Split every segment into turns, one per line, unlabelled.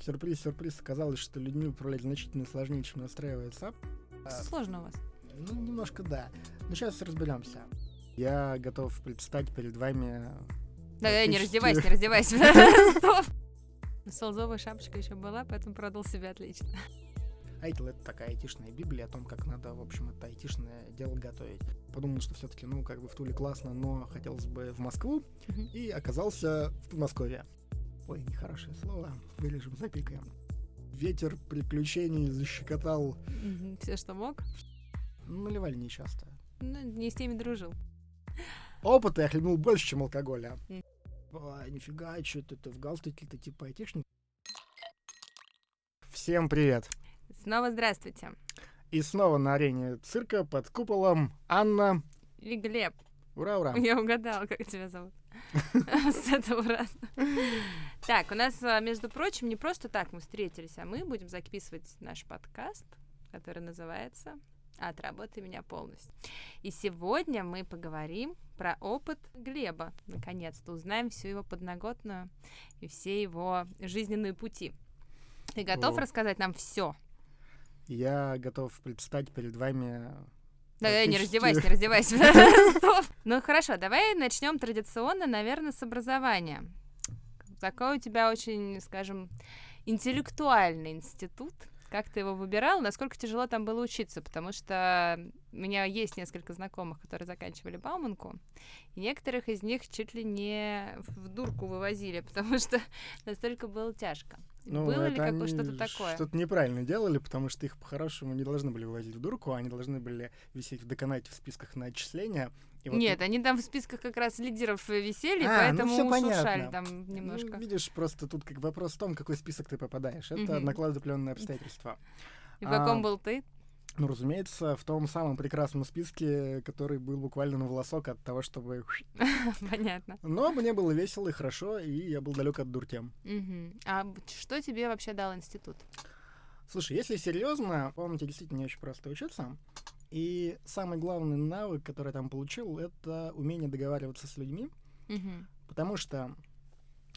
Сюрприз, сюрприз. Оказалось, что людьми управлять значительно сложнее, чем настраивать SAP.
Сложно у вас.
Ну, немножко да. Но сейчас разберемся. Я готов предстать перед вами...
Да, да, не
практически-
раздевайся, не раздевайся. Стоп. Солзовая шапочка еще была, поэтому продал себя отлично.
Айтл — это такая айтишная библия о том, как надо, в общем, это айтишное дело готовить. Подумал, что все-таки, ну, как бы в Туле классно, но хотелось бы в Москву, и оказался в Подмосковье. Ой, нехорошее слово, вырежем, запикаем. Ветер приключений защекотал,
Все, что мог.
наливали нечасто.
Ну, не с теми дружил.
Опыта я хлебнул больше, чем алкоголя. Нифига, что ты, ты в галстуке, ты типа айтишник. Всем привет.
Снова здравствуйте.
И снова на арене цирка под куполом Анна.
И Глеб.
Ура, ура.
Я угадала, как тебя зовут. С этого раза. Так, у нас, а, между прочим, не просто так мы встретились, а мы будем записывать наш подкаст, который называется «Отработай меня полностью». И сегодня мы поговорим про опыт Глеба. Наконец-то узнаем всю его подноготную и все его жизненные пути. Ты готов
О.
рассказать нам все?
Я готов предстать перед вами.
Да, да, не раздевайся, не раздевайся. Стоп. Ну хорошо, давай начнем традиционно, наверное, с образования. Такой у тебя очень, скажем, интеллектуальный институт. Как ты его выбирал? Насколько тяжело там было учиться? Потому что у меня есть несколько знакомых, которые заканчивали Бауманку, и некоторых из них чуть ли не в дурку вывозили, потому что настолько было тяжко.
Ну,
было ли какое что-то такое?
Что-то неправильно делали, потому что их по-хорошему не должны были вывозить в дурку, они должны были висеть в деканате в списках на отчисления. И вот
Нет, они там в списках как раз лидеров э, висели,
А, ну
поэтому ушуршали
понятно.
там
Ну,
немножко.
видишь, просто тут как вопрос в том, какой список ты попадаешь. Это
Мгм.
накладываемые обстоятельства.
И в каком
а,
был ты?
Ну, разумеется, в том самом прекрасном списке, который был буквально на волосок от того, чтобы...
Понятно.
Но мне было весело и хорошо, и я был далек от дуртем.
А что тебе вообще дал институт?
Слушай, если серьезно, помните, действительно не очень просто учиться. И самый главный навык, который я там получил, это умение договариваться с людьми.
Мгм.
Потому что,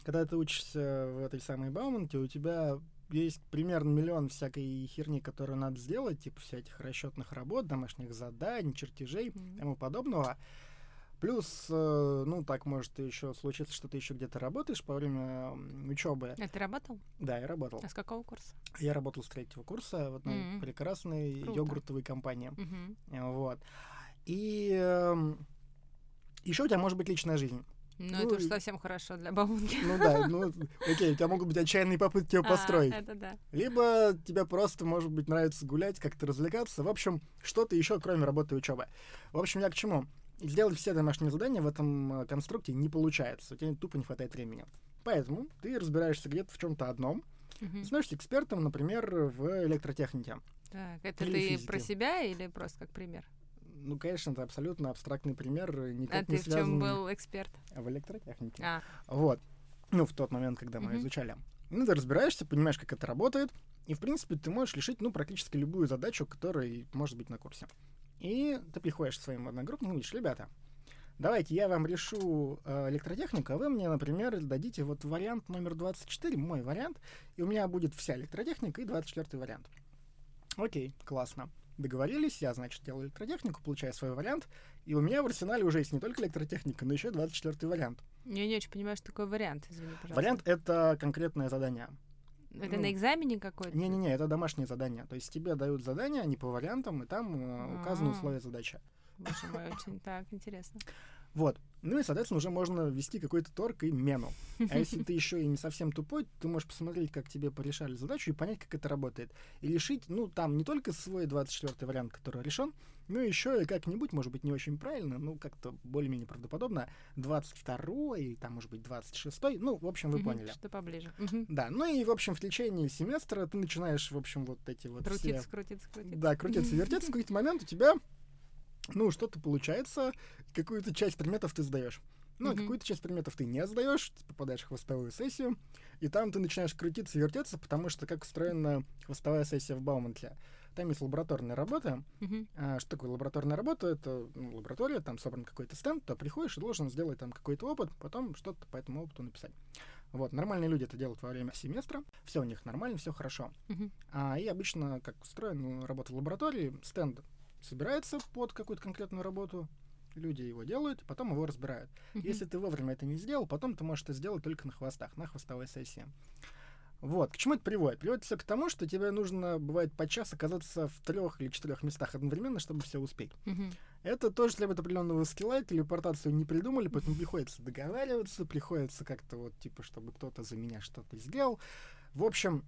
когда ты учишься в этой самой Бауманке, у тебя есть примерно миллион всякой херни, которую надо сделать, типа всяких расчетных работ, домашних заданий, чертежей и
Мгм.
тому подобного. Плюс, э, ну, так может еще случиться, что ты еще где-то работаешь по время учебы.
А ты работал?
Да, я работал.
А с какого курса?
Я работал с третьего курса в одной
М.
прекрасной
Круто.
йогуртовой компании. Э, Вот. И еще у тебя может быть личная жизнь.
Ну,
Ну,
это уж совсем хорошо для бабунки.
Ну да, ну окей, у тебя могут быть отчаянные попытки ее
А,
построить.
это да.
Либо тебе просто, может быть, нравится гулять, как-то развлекаться. В общем, что-то еще, кроме работы и учебы. В общем, я к чему? Сделать все домашние задания в этом э, конструкте не получается. У тебя тупо не хватает времени. Поэтому ты разбираешься где-то в чем-то одном,
Мгм.
становишься экспертом, например, в электротехнике.
Так, это
Или
ты
физики.
про себя или просто как пример?
Ну, конечно, это абсолютно абстрактный пример, э,
А
никак
ты
не
в чем
связан
был эксперт?
в электротехнике.
А,
Вот. Ну, в тот момент, когда мы
Мгм.
изучали. Ну, ты разбираешься, понимаешь, как это работает, и, в принципе, ты можешь решить, ну, практически любую задачу, которая может быть на курсе. И ты приходишь к своим одногруппникам и говоришь, ребята, давайте я вам решу э, электротехнику, а вы мне, например, дадите вот вариант номер 24, мой вариант, и у меня будет вся электротехника и 24 вариант. Окей, классно. Договорились, я, значит, делаю электротехнику, получаю свой вариант, и у меня в арсенале уже есть не только электротехника, но еще и 24 вариант.
я не очень понимаю, что такое вариант, извини, пожалуйста.
Вариант — это конкретное задание.
Это
ну,
на экзамене какой-то?
Не-не-не, это домашнее задание. То есть тебе дают задание, не по вариантам, и там э, указаны
А.
условия задачи.
Боже мой, очень так интересно.
Вот. Ну и, соответственно, уже можно ввести какой-то торг и мену. А если ты еще и не совсем тупой, ты можешь посмотреть, как тебе порешали задачу и понять, как это работает. И решить, ну, там не только свой 24 вариант, который решен, но еще и как-нибудь, может быть, не очень правильно, ну, как-то более-менее правдоподобно, 22 и там, может быть, 26 ну, в общем, вы
Мгм,
поняли.
Что поближе. Мгм.
Да, ну и, в общем, в течение семестра ты начинаешь, в общем, вот эти вот все...
Крутиться, крутиться, крутиться.
Да, крутиться, вертеться, в какой-то момент у тебя, ну, что-то получается, какую-то часть предметов ты сдаешь. Ну,
Мгм.
какую-то часть предметов ты не сдаешь, ты попадаешь в хвостовую сессию, и там ты начинаешь крутиться, вертеться, потому что как устроена хвостовая сессия в Баумантле. Там есть лабораторная работа.
Мгм.
А, что такое лабораторная работа? Это ну, лаборатория, там собран какой-то стенд, ты приходишь и должен сделать там какой-то опыт, потом что-то по этому опыту написать. Вот, нормальные люди это делают во время семестра, все у них нормально, все хорошо.
Мгм.
А, и обычно, как устроена работа в лаборатории, стенд собирается под какую-то конкретную работу, люди его делают, потом его разбирают.
Мгм.
Если ты вовремя это не сделал, потом ты можешь это сделать только на хвостах, на хвостовой сессии. Вот. К чему это приводит? Приводит все к тому, что тебе нужно, бывает, подчас оказаться в трех или четырех местах одновременно, чтобы все успеть.
Мгм.
Это тоже требует определенного скилла, телепортацию не придумали, поэтому приходится договариваться, приходится как-то вот, типа, чтобы кто-то за меня что-то сделал. В общем,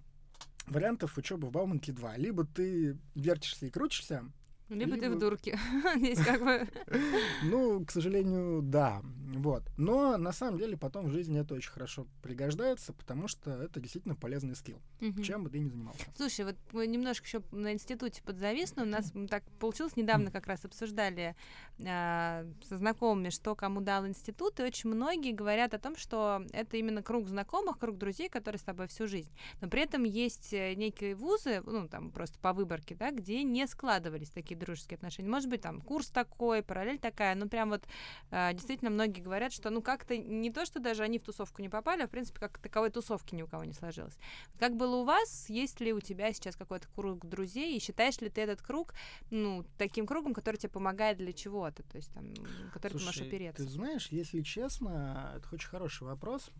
вариантов учебы в Бауманке два. Либо ты вертишься и крутишься,
Либо ты в дурке. Здесь как бы...
Ну, к сожалению, да. Вот. Но на самом деле потом в жизни это очень хорошо пригождается, потому что это действительно полезный скилл. Чем бы ты ни занимался.
Слушай, вот мы немножко еще на институте подзависну. У нас так получилось, недавно как раз обсуждали а, со знакомыми, что кому дал институт, и очень многие говорят о том, что это именно круг знакомых, круг друзей, которые с тобой всю жизнь. Но при этом есть э, некие вузы, ну, там просто по выборке, да, где не складывались такие дружеские отношения. Может быть, там курс такой, параллель такая, ну, прям вот а, действительно многие говорят, что, ну, как-то не то, что даже они в тусовку не попали, а, в принципе, как таковой тусовки ни у кого не сложилось. Как было у вас? Есть ли у тебя сейчас какой-то круг друзей? И считаешь ли ты этот круг, ну, таким кругом, который тебе помогает для чего-то? То есть, там, который ты можешь
Слушай,
опереться?
Ты знаешь, если честно, это очень хороший вопрос.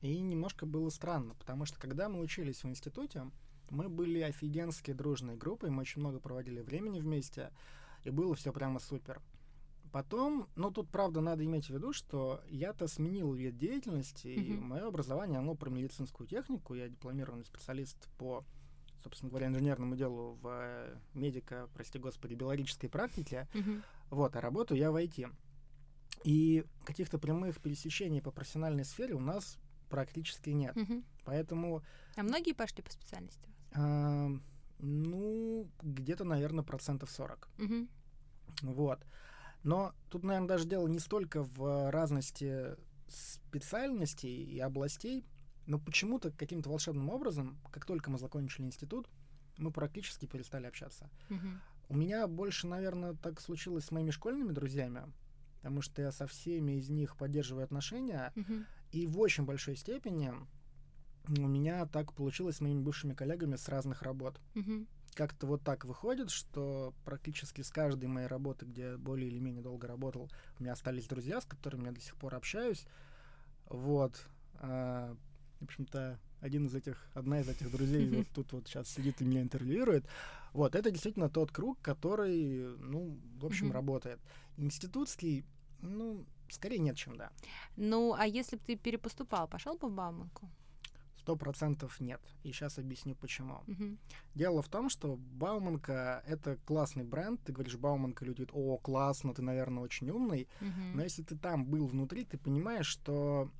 И немножко было странно, потому что когда мы учились в институте, мы были офигенской дружной группой, мы очень много проводили времени вместе, и было все прямо супер. Потом, ну тут правда надо иметь в виду, что я-то сменил вид деятельности, и
Мгм.
мое образование, оно про медицинскую технику, я дипломированный специалист по, собственно говоря, инженерному делу в э, медико, прости господи, биологической практике,
Мгм.
вот, а работаю я в IT. И каких-то прямых пересечений по профессиональной сфере у нас практически нет.
Мгм.
Поэтому,
А многие пошли по специальности?
а, ну, где-то, наверное, процентов 40.
Мгм.
Вот. Но тут, наверное, даже дело не столько в разности специальностей и областей, но почему-то каким-то волшебным образом, как только мы закончили институт, мы практически перестали общаться.
Мгм.
У меня больше, наверное, так случилось с моими школьными друзьями, потому что я со всеми из них поддерживаю отношения,
Мгм.
и в очень большой степени у меня так получилось с моими бывшими коллегами с разных работ.
Мгм.
Как-то вот так выходит, что практически с каждой моей работы, где я более или менее долго работал, у меня остались друзья, с которыми я до сих пор общаюсь. Вот. А, в общем-то, один из этих, одна из этих друзей вот тут вот сейчас сидит и меня интервьюирует. Вот, это действительно тот круг, который, ну, в общем, работает. Институтский, ну, скорее нет, чем да.
Ну, а если бы ты перепоступал, пошел бы в Бауманку?
Сто процентов нет. И сейчас объясню, почему.
Мгм.
Дело в том, что Бауманка — это классный бренд. Ты говоришь Бауманка, люди говорят, о, классно, ты, наверное, очень умный.
Мгм.
Но если ты там был внутри, ты понимаешь, что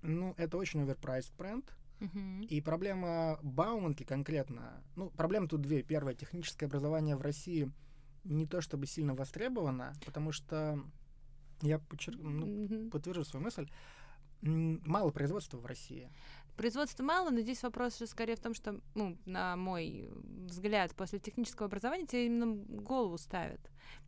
ну, это очень оверпрайсд бренд. И проблема Бауманки конкретно... Ну, проблем тут две. Первое, техническое образование в России не то чтобы сильно востребовано, потому что я подчер- ну,
Мгм.
подтвержу свою мысль. Мало производства в России.
Производства мало, но здесь вопрос же скорее в том, что, ну, на мой взгляд, после технического образования тебе именно голову ставят.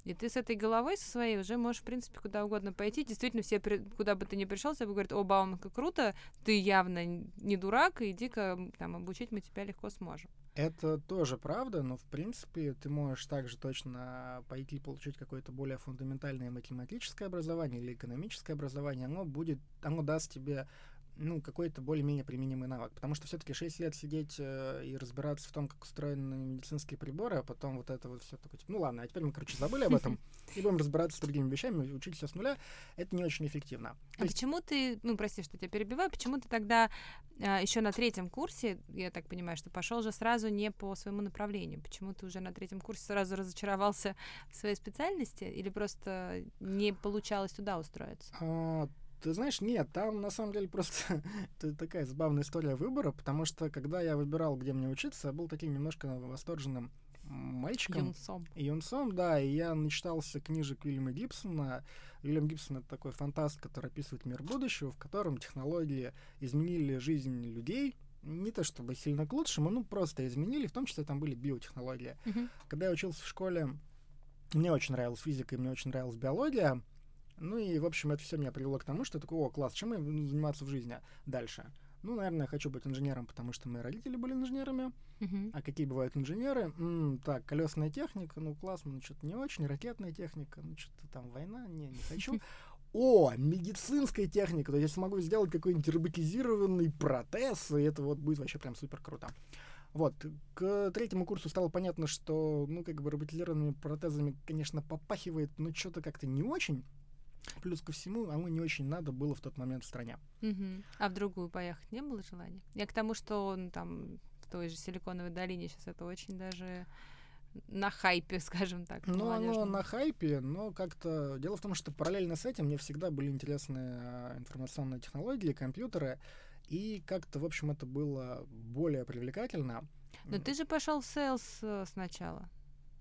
И ты с этой головой со своей уже можешь, в принципе, куда угодно пойти. Действительно, все, при- куда бы ты ни пришел, все говорят, о, Бауманка, круто, ты явно не дурак, иди-ка там обучить мы тебя легко сможем.
Это тоже правда, но в принципе ты можешь также точно пойти получить какое-то более фундаментальное математическое образование или экономическое образование. Оно будет, оно даст тебе ну, какой-то более-менее применимый навык. Потому что все-таки 6 лет сидеть э, и разбираться в том, как устроены медицинские приборы, а потом вот это вот все такое, типа, ну ладно, а теперь мы, короче, забыли об этом, и будем разбираться с другими вещами, учить все с нуля, это не очень эффективно.
А
То есть
почему ты, ну, прости, что тебя перебиваю, почему ты тогда еще на третьем курсе, я так понимаю, что пошел же сразу не по своему направлению? Почему ты уже на третьем курсе сразу разочаровался в своей специальности или просто не получалось туда устроиться?
А, ты знаешь, нет, там на самом деле просто это такая забавная история выбора, потому что когда я выбирал, где мне учиться, я был таким немножко восторженным мальчиком.
Юнцом.
Юнцом, да, и я начитался книжек Уильяма Гибсона. Уильям Гибсон — это такой фантаст, который описывает мир будущего, в котором технологии изменили жизнь людей, не то чтобы сильно к лучшему, ну просто изменили, в том числе там были биотехнологии.
Мгм.
Когда я учился в школе, мне очень нравилась физика и мне очень нравилась биология. Ну и, в общем, это все меня привело к тому, что такой, о, класс, чем я буду заниматься в жизни дальше? Ну, наверное, я хочу быть инженером, потому что мои родители были инженерами.
Мгм.
А какие бывают инженеры? М, так, колесная техника, ну классно, ну что-то не очень, ракетная техника, ну что-то там война, не, не хочу. О, медицинская техника, то есть я смогу сделать какой-нибудь роботизированный протез, и это вот будет вообще прям супер круто. Вот, к третьему курсу стало понятно, что, ну, как бы роботизированными протезами, конечно, попахивает, но что-то как-то не очень. Плюс ко всему, оно не очень надо было в тот момент в стране.
А в другую поехать не было желания? Я к тому, что ну, там в той же Силиконовой долине сейчас это очень даже на хайпе, скажем так.
Ну, оно на хайпе, но как-то... Дело в том, что параллельно с этим мне всегда были интересны а, информационные технологии, компьютеры, и как-то, в общем, это было более привлекательно.
Но ты же пошел в sales э, сначала,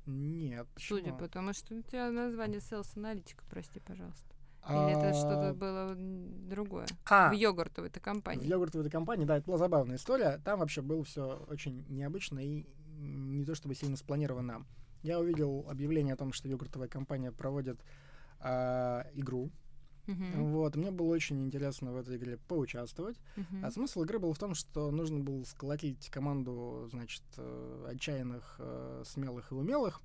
Нет,
судя
почему?
по тому, что у тебя название sales-аналитика, прости, пожалуйста. Или это что-то
А,
было другое?
А,
В йогуртовой этой
в
компании.
йогуртовой этой компании, да, это была забавная история. Там вообще было все очень необычно и не то чтобы сильно спланировано. Я увидел объявление о том, что йогуртовая компания проводит а, игру.
Мгм.
Вот, мне было очень интересно в этой игре поучаствовать.
Мгм.
А смысл игры был в том, что нужно было сколотить команду, значит, э, отчаянных, э, смелых и умелых.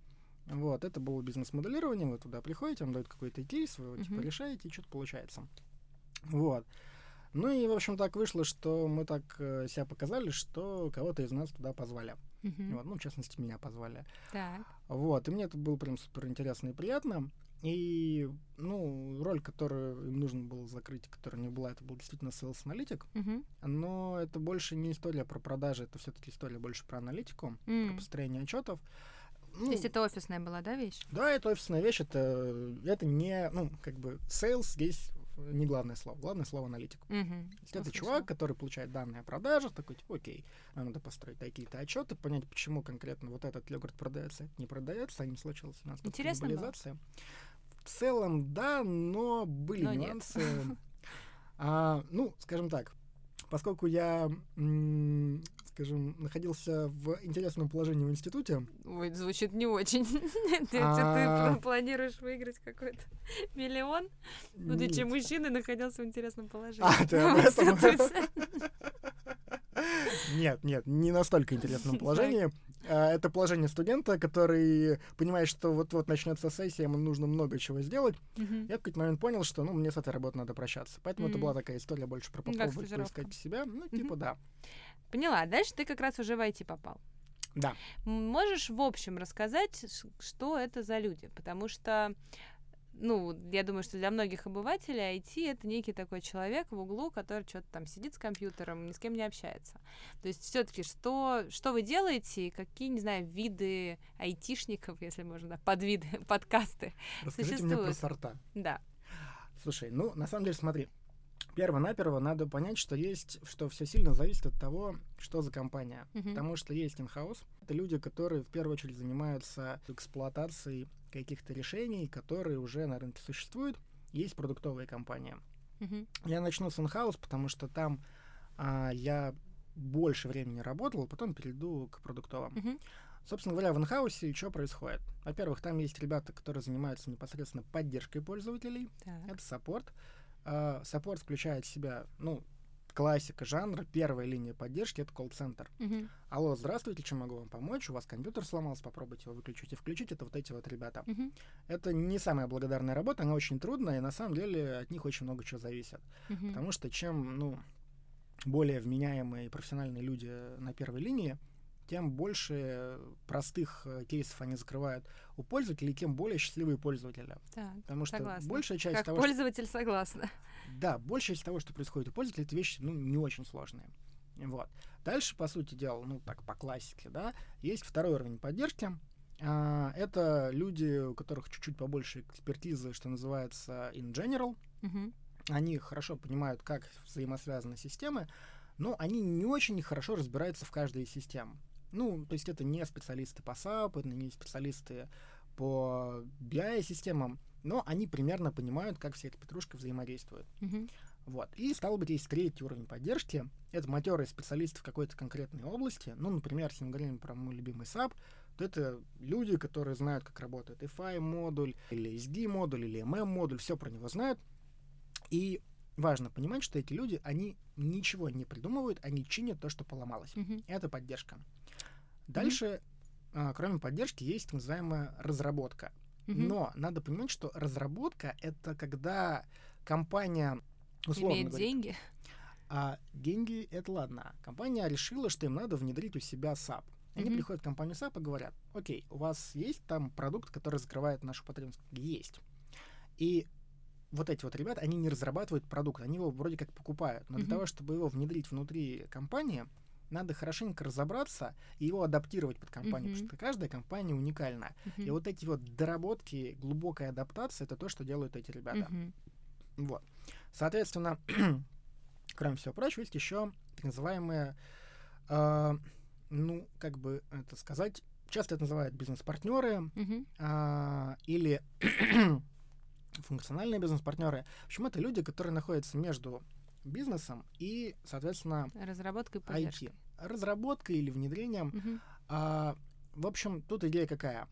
Вот, это было бизнес-моделирование, вы туда приходите, вам дают какой-то кейс, вы его типа
Мгм.
решаете, и что-то получается. Вот. Ну и, в общем, так вышло, что мы так э, себя показали, что кого-то из нас туда позвали.
Мгм.
Вот, ну, в частности, меня позвали.
Так.
Вот, и мне это было прям супер интересно и приятно. И, ну, роль, которую им нужно было закрыть, которая не была, это был действительно sales аналитик.
Мгм.
Но это больше не история про продажи, это все-таки история больше про аналитику, про
М.
построение отчетов.
То есть это офисная была, да, вещь?
Да, это офисная вещь, это, это не, ну, как бы, sales здесь не главное слово, главное слово аналитик. Есть это
Услышала.
чувак, который получает данные о продажах, такой, типа, окей, нам надо построить какие-то отчеты, понять, почему конкретно вот этот йогурт продается, не продается, а не случилась у нас
Интересно было?
каннибализация. В целом, да, но были
Но нет.
нюансы. А, ну, скажем так, поскольку я, скажем, находился в интересном положении в институте,
Ой, звучит не очень. Ты
А.
планируешь выиграть какой-то миллион, будучи мужчиной, находился в интересном положении.
А, ты об этом? Нет, нет, не настолько интересном положении. А, Это положение студента, который понимает, что вот-вот начнется сессия, ему нужно много чего сделать. Я в какой-то момент понял, что ну, мне с этой работы надо прощаться. Поэтому это была такая история больше про попробовать поискать себя. Ну, типа, да.
Поняла. Дальше ты как раз уже в IT попал.
Да.
Можешь в общем рассказать, что это за люди? Потому что, ну, я думаю, что для многих обывателей IT это некий такой человек в углу, который что-то там сидит с компьютером, ни с кем не общается. То есть все-таки что, что вы делаете какие, не знаю, виды айтишников, если можно, да, подвиды, подкасты.
Расскажите мне про сорта.
Да.
Слушай, ну, на самом деле, смотри. Перво-наперво надо понять, что есть, что все сильно зависит от того, что за компания.
Мгм.
Потому что есть инхаус. Это люди, которые в первую очередь занимаются эксплуатацией каких-то решений, которые уже на рынке существуют. Есть продуктовые компании.
Мгм.
Я начну с in-house, потому что там а, я больше времени работал, потом перейду к продуктовым.
Мгм.
Собственно говоря, в инхаусе что происходит? Во-первых, там есть ребята, которые занимаются непосредственно поддержкой пользователей.
Так.
Это support. А, Support включает в себя, ну, классика жанра, первая линия поддержки — это колл-центр.
Мгм.
Алло, здравствуйте, чем могу вам помочь? У вас компьютер сломался, попробуйте его выключить и включить. Это вот эти вот ребята.
Мгм.
Это не самая благодарная работа, она очень трудная, и на самом деле от них очень много чего зависит.
Мгм.
Потому что чем, ну, более вменяемые и профессиональные люди на первой линии, тем больше простых э, кейсов они закрывают у пользователей, тем более счастливые пользователи.
Так.
Потому что
Согласна.
большая часть
Как
того, что
пользователь согласна.
Да, большая часть того, что происходит у пользователей, это вещи, ну, не очень сложные. Вот. Дальше, по сути дела, ну, так, по классике, да, есть второй уровень поддержки. А, это люди, у которых чуть-чуть побольше экспертизы, что называется in general.
Мгм.
Они хорошо понимают, как взаимосвязаны системы, но они не очень хорошо разбираются в каждой из систем. Ну, то есть это не специалисты по SAP, это не специалисты по BI-системам, но они примерно понимают, как вся эта петрушка взаимодействует.
Мгм.
Вот. И стало быть, есть третий уровень поддержки. Это матерые специалисты в какой-то конкретной области. Ну, например, если мы говорим про мой любимый SAP, то это люди, которые знают, как работает FI-модуль, или SD-модуль, или MM-модуль, все про него знают. И важно понимать, что эти люди, они ничего не придумывают, они чинят то, что поломалось.
Мгм.
Это поддержка. Дальше, а, кроме поддержки, есть так называемая разработка. Но надо понимать, что разработка это когда компания условно
Имеет
говоря,
деньги.
а деньги это ладно. Компания решила, что им надо внедрить у себя SAP. Они
Мгм.
приходят в компанию SAP и говорят, окей, у вас есть там продукт, который закрывает нашу потребность? Есть. И вот эти вот ребята, они не разрабатывают продукт, они его вроде как покупают. Но для
Мгм.
того, чтобы его внедрить внутри компании, надо хорошенько разобраться и его адаптировать под компанию,
Мгм.
потому что каждая компания уникальна. И
Мгм.
вот эти вот доработки, глубокая адаптация, это то, что делают эти ребята.
Мгм.
Вот. Соответственно, кроме всего прочего, есть еще так называемые, а, ну, как бы это сказать, часто это называют бизнес-партнеры
Мгм.
а, или функциональные бизнес-партнеры. В общем, это люди, которые находятся между бизнесом и, соответственно,
Разработка и поддержка.
IT. Разработкой или внедрением.
Мгм.
А, в общем, тут идея какая?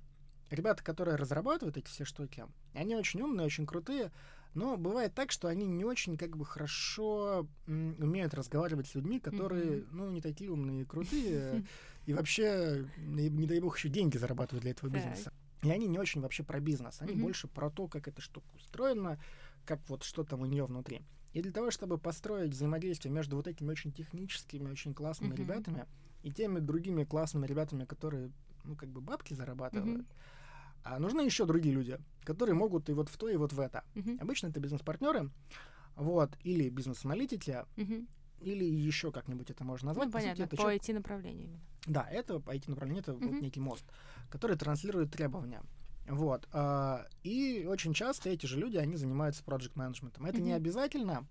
Ребята, которые разрабатывают эти все штуки, они очень умные, очень крутые, но бывает так, что они не очень как бы хорошо м, умеют разговаривать с людьми, которые,
Мгм.
ну, не такие умные и крутые, и вообще, не, дай бог, еще деньги зарабатывают для этого бизнеса. И они не очень вообще про бизнес, они больше про то, как эта штука устроена, как вот что там у нее внутри. И для того, чтобы построить взаимодействие между вот этими очень техническими, очень классными
Мгм.
ребятами и теми другими классными ребятами, которые, ну, как бы бабки зарабатывают,
Мгм.
а нужны еще другие люди, которые могут и вот в то, и вот в это.
Мгм.
Обычно это бизнес-партнеры, вот, или бизнес-аналитики,
Мгм.
или еще как-нибудь это можно назвать.
Ну,
По сути,
понятно,
это
по
человек-
IT-направлению именно.
да, это по IT-направлению, это вот
Мгм.
некий мост, который транслирует требования. Вот. а, И очень часто эти же люди, они занимаются проект менеджментом. Это не
Мгм.
обязательно,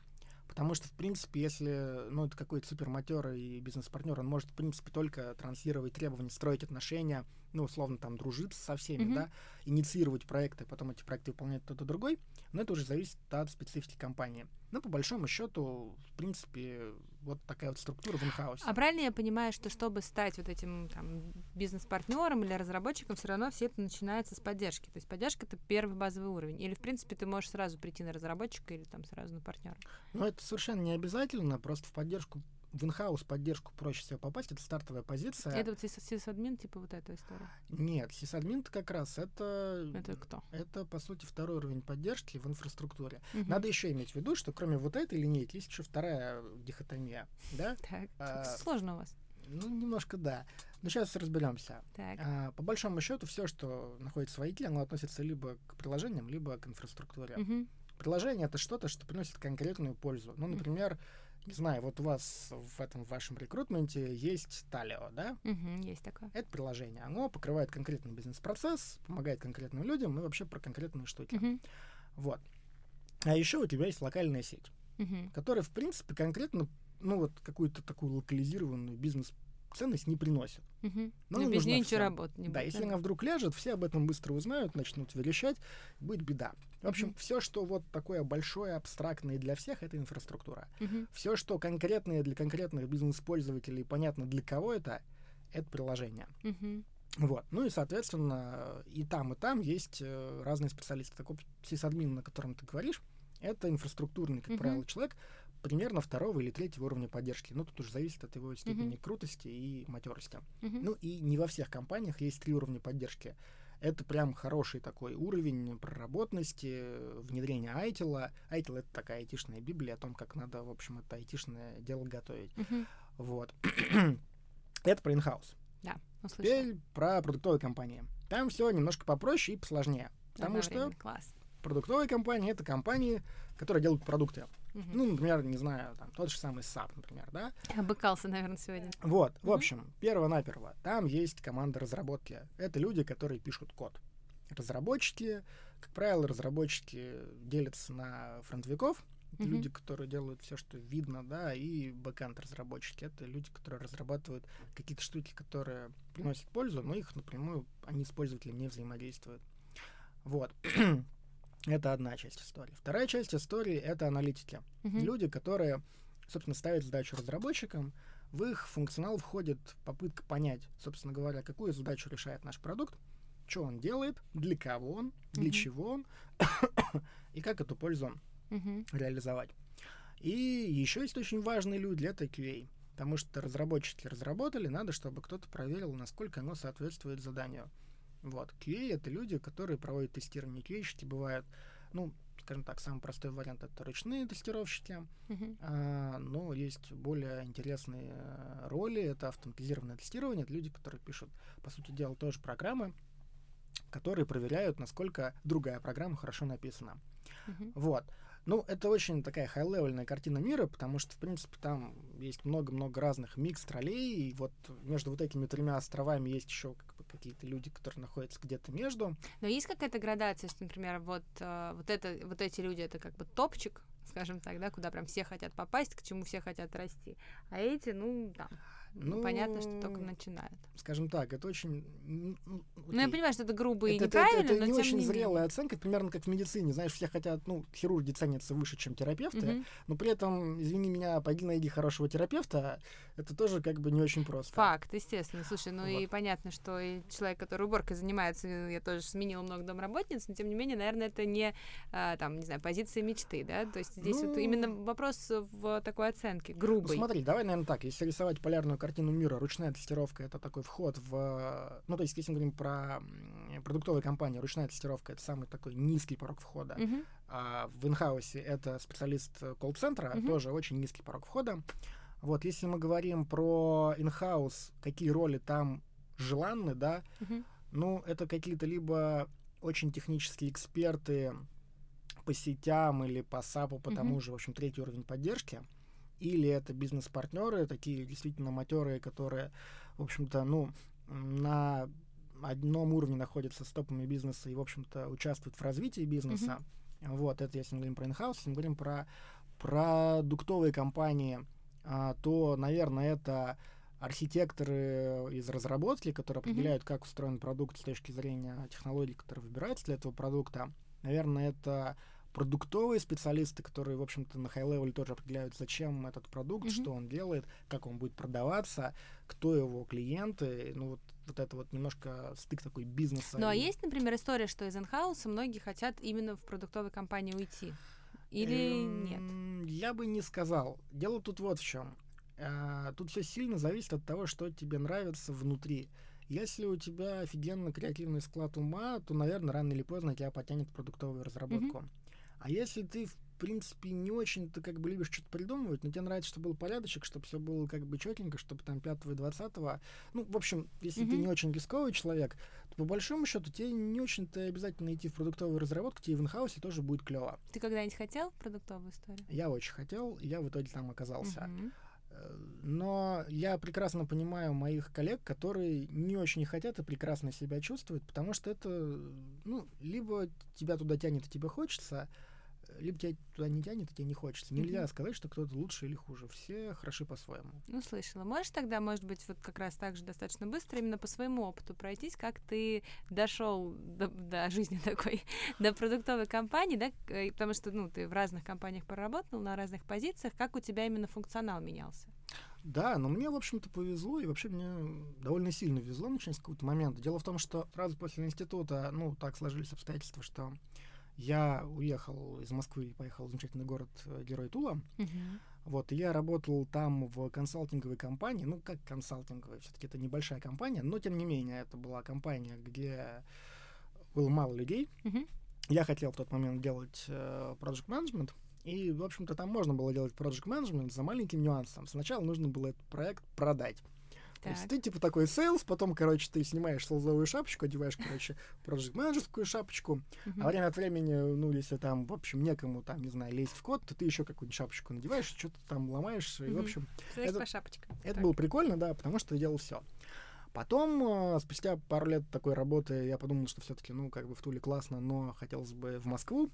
потому что, в принципе, если, ну, это какой-то суперматерый бизнес-партнер, он может, в принципе, только транслировать требования, строить отношения, ну, условно, там, дружиться со всеми,
Мгм.
да, инициировать проекты, потом эти проекты выполняет кто-то другой, но это уже зависит от специфики компании. Но, по большому счету, в принципе, вот такая вот структура в инхаусе.
А правильно я понимаю, что чтобы стать вот этим там, бизнес-партнером или разработчиком, все равно все это начинается с поддержки. То есть поддержка это первый базовый уровень. Или, в принципе, ты можешь сразу прийти на разработчика или там сразу на партнера.
Но это совершенно не обязательно, просто в поддержку, в инхаус поддержку проще всего попасть, это стартовая позиция.
Это вот сис- сисадмин, типа вот эта история.
Нет, сисадмин как раз это,
Это кто?
это, по сути, второй уровень поддержки в инфраструктуре.
Мгм.
Надо еще иметь в виду, что кроме вот этой линейки есть еще вторая дихотомия, да?
Так,
а,
сложно у вас.
Ну, немножко да. Но сейчас разберемся.
Так.
А, по большому счету, все, что находится в IT, оно относится либо к приложениям, либо к инфраструктуре.
Мгм.
Приложение это что-то, что приносит конкретную пользу. Ну, например, не знаю, вот у вас в этом в вашем рекрутменте есть Талио, да?
Мгм, Есть такое.
Это приложение. Оно покрывает конкретный бизнес-процесс, помогает конкретным людям и вообще про конкретные штуки.
Мгм.
Вот. А еще у тебя есть локальная сеть,
Мгм.
которая, в принципе, конкретно, ну, вот какую-то такую локализированную бизнес-ценность не приносит. Ну,
Но без нее ничего работать не
да,
будет.
если она вдруг ляжет, все об этом быстро узнают, начнут верещать, будет беда. В общем,
Мгм.
все, что вот такое большое, абстрактное для всех, это инфраструктура.
Мгм.
Все, что конкретное для конкретных бизнес-пользователей, понятно для кого это, это приложение.
Мгм.
Вот. Ну и, соответственно, и там, и там есть э, разные специалисты. Такой сисадмин, на котором ты говоришь, это инфраструктурный, как
Мгм.
правило, человек примерно второго или третьего уровня поддержки. Ну, тут уже зависит от его степени
Мгм.
крутости и матерости.
Мгм.
Ну и не во всех компаниях есть три уровня поддержки. Это прям хороший такой уровень проработности, внедрения айтила. Айтил — это такая айтишная библия о том, как надо, в общем, это айтишное дело готовить.
Мгм.
Вот. это про инхаус.
Да, услышала.
Теперь про продуктовые компании. Там все немножко попроще и посложнее. Потому что.
Класс.
продуктовые компании — это компании, которые делают продукты.
Мгм.
Ну, например, не знаю, там тот же самый SAP, например, да?
Обыкался, наверное, сегодня.
Вот, в
Мгм.
общем, перво-наперво, там есть команда разработки. Это люди, которые пишут код. Разработчики, как правило, разработчики делятся на фронтовиков, это
Мгм.
люди, которые делают все, что видно, да, и бэкэнд разработчики. Это люди, которые разрабатывают какие-то штуки, которые приносят пользу, но их напрямую они с пользователем не взаимодействуют. Вот. это одна часть истории. Вторая часть истории — это аналитики.
Мгм.
Люди, которые, собственно, ставят задачу разработчикам, в их функционал входит попытка понять, собственно говоря, какую задачу решает наш продукт, что он делает, для кого он, для
Мгм.
чего он, и как эту пользу
Мгм.
реализовать. И еще есть очень важный люди, это QA. Потому что разработчики разработали, надо, чтобы кто-то проверил, насколько оно соответствует заданию. Вот. QA — это люди, которые проводят тестирование. QA-щики бывают, ну, скажем так, самый простой вариант — это ручные тестировщики,
Мгм.
а, но есть более интересные э, роли. Это автоматизированное тестирование. Это люди, которые пишут, по сути дела, тоже программы, которые проверяют, насколько другая программа хорошо написана.
Мгм.
Вот. Ну, это очень такая хай-левельная картина мира, потому что, в принципе, там есть много-много разных микс-троллей, и вот между вот этими тремя островами есть еще как бы, какие-то люди, которые находятся где-то между.
Но есть какая-то градация, что, например, вот, э, вот, это, вот эти люди это как бы топчик, скажем так, да, куда прям все хотят попасть, к чему все хотят расти. А эти, ну, там, ну, понятно, что только
Ну,
начинают.
Скажем так, это очень...
Ну, я понимаю, что это грубо и
это, это-
неправильно,
это
но
не очень
не
зрелая
менее.
оценка, это примерно как в медицине. Знаешь, все хотят, ну, хирурги ценятся выше, чем терапевты, но при этом, извини меня, пойди найди хорошего терапевта, это тоже как бы не очень просто.
Факт, естественно. Слушай, ну и понятно, что и человек, который уборкой занимается, э, я тоже сменила много домработниц, но тем не менее, наверное, это не, а, там, не знаю, позиция мечты, да? То есть здесь вот
Ну,
именно вопрос в такой оценке,
Ну,
грубой.
смотри, давай, наверное, так. Если рисовать полярную картину мира, ручная тестировка — это такой вход в... Ну, то есть, если мы говорим про продуктовые компании, ручная тестировка — это самый такой низкий порог входа.
Мгм.
А в инхаусе это специалист э, колл-центра,
Мгм.
тоже очень низкий порог входа. Вот, если мы говорим про инхаус, какие роли там желанны, да,
Мгм.
ну, это какие-то либо очень технические эксперты по сетям или по САПу, по
Мгм.
тому же, в общем, третий уровень поддержки, или это бизнес-партнеры, такие действительно матерые, которые, в общем-то, ну, на одном уровне находятся с топами бизнеса и, в общем-то, участвуют в развитии бизнеса. Вот, это если мы говорим про инхаус, если мы говорим про продуктовые компании, а, то, наверное, это архитекторы из разработки, которые определяют, как устроен продукт с точки зрения технологий, которые выбираются для этого продукта. Наверное, это продуктовые специалисты, которые, в общем-то, на high level'е тоже определяют, зачем этот продукт,
Мгм.
что он делает, как он будет продаваться, кто его клиенты. Ну, вот, вот это вот немножко стык такой бизнеса.
Ну, а
и-
есть, например, история, что из инхауса многие хотят именно в продуктовой компании уйти? Или нет?
Эм, Я бы не сказал. Дело тут вот в чем. Тут все сильно зависит от того, что тебе нравится внутри. Если у тебя офигенно креативный склад ума, то, наверное, рано или поздно тебя потянет продуктовую разработку. А если ты, в принципе, не очень-то как бы любишь что-то придумывать, но тебе нравится, чтобы был порядочек, чтобы все было как бы четенько, чтобы там 5 и 20 Ну, в общем, если ты
Мгм.
не очень рисковый человек, то по большому счету тебе не очень-то обязательно идти в продуктовую разработку, тебе в инхаусе тоже будет клево.
Ты когда-нибудь хотел продуктовую историю?
Я очень хотел, я в итоге там оказался.
Мгм.
Но я прекрасно понимаю моих коллег, которые не очень хотят и прекрасно себя чувствуют, потому что это, ну, либо тебя туда тянет и тебе хочется, либо тебя туда не тянет и тебе не хочется. Нельзя
Мгм.
сказать, что кто-то лучше или хуже. Все хороши по-своему.
Ну, слышала. Можешь тогда, может быть, вот как раз так же достаточно быстро именно по своему опыту пройтись, как ты дошел до, до жизни такой, до продуктовой компании, да, потому что, ну, ты в разных компаниях поработал, на разных позициях, как у тебя именно функционал менялся?
Да, но мне, в общем-то, повезло, и вообще мне довольно сильно везло, начиная с какого-то момента. Дело в том, что сразу после института, ну, так сложились обстоятельства, что я уехал из Москвы и поехал в замечательный город э, Герой Тула. Вот, и я работал там в консалтинговой компании, ну, как консалтинговая, все-таки это небольшая компания, но, тем не менее, это была компания, где было мало людей.
Мгм.
Я хотел в тот момент делать э, project management, и, в общем-то, там можно было делать project management за маленьким нюансом. Сначала нужно было этот проект продать. То есть ты типа такой sales, потом, короче, ты снимаешь sales'овую шапочку, одеваешь, короче, project менеджерскую шапочку, а время от времени, ну, если там, в общем, некому, там, не знаю, лезть в код, то ты еще какую-нибудь шапочку надеваешь, что-то там ломаешь, и, в общем,
Знаешь,
это-
по шапочкам.
это
Так.
было прикольно, да, потому что я делал все. Потом, э, спустя пару лет такой работы, я подумал, что все-таки, ну, как бы в Туле классно, но хотелось бы в Москву,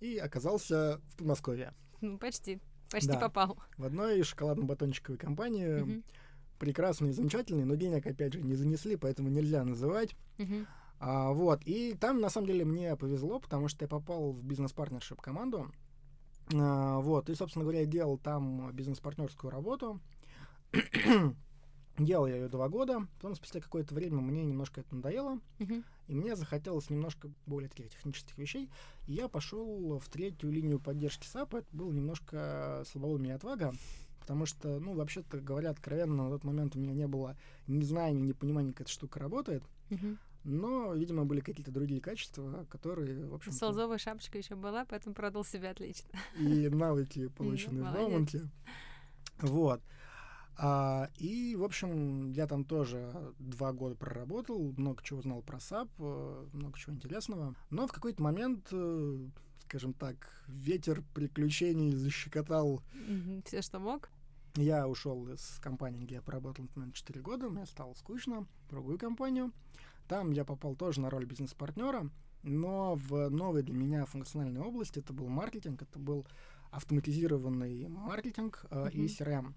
и оказался в Подмосковье.
Ну, почти. Почти
Да.
попал.
В одной шоколадно-батончиковой компании,
Мгм.
Прекрасной и замечательной, но денег, опять же, не занесли, поэтому нельзя называть.
Мгм.
А, вот, и там, на самом деле, мне повезло, потому что я попал в бизнес-партнершип команду. А, вот, и, собственно говоря, я делал там бизнес-партнерскую работу. Делал я ее два года, потом спустя какое-то время мне немножко это надоело,
Мгм.
и мне захотелось немножко более таких технических вещей, и я пошел в третью линию поддержки САПа. Это был немножко и отвага, потому что, ну, вообще-то говоря откровенно, на тот момент у меня не было ни знания, ни понимания, как эта штука работает, но, видимо, были какие-то другие качества, которые, в общем
Солзовая шапочка еще была, поэтому продал себя отлично.
и навыки, полученные в. Бауманке. Вот. А, и, в общем, я там тоже два года проработал, много чего узнал про САП, э, много чего интересного. Но в какой-то момент, э, скажем так, ветер приключений защекотал.
Все, что мог.
Я ушел из компании, где я поработал, например, 4 года, мне стало скучно, в другую компанию. Там я попал тоже на роль бизнес-партнера, но в новой для меня функциональной области это был маркетинг, это был автоматизированный маркетинг э, и. CRM.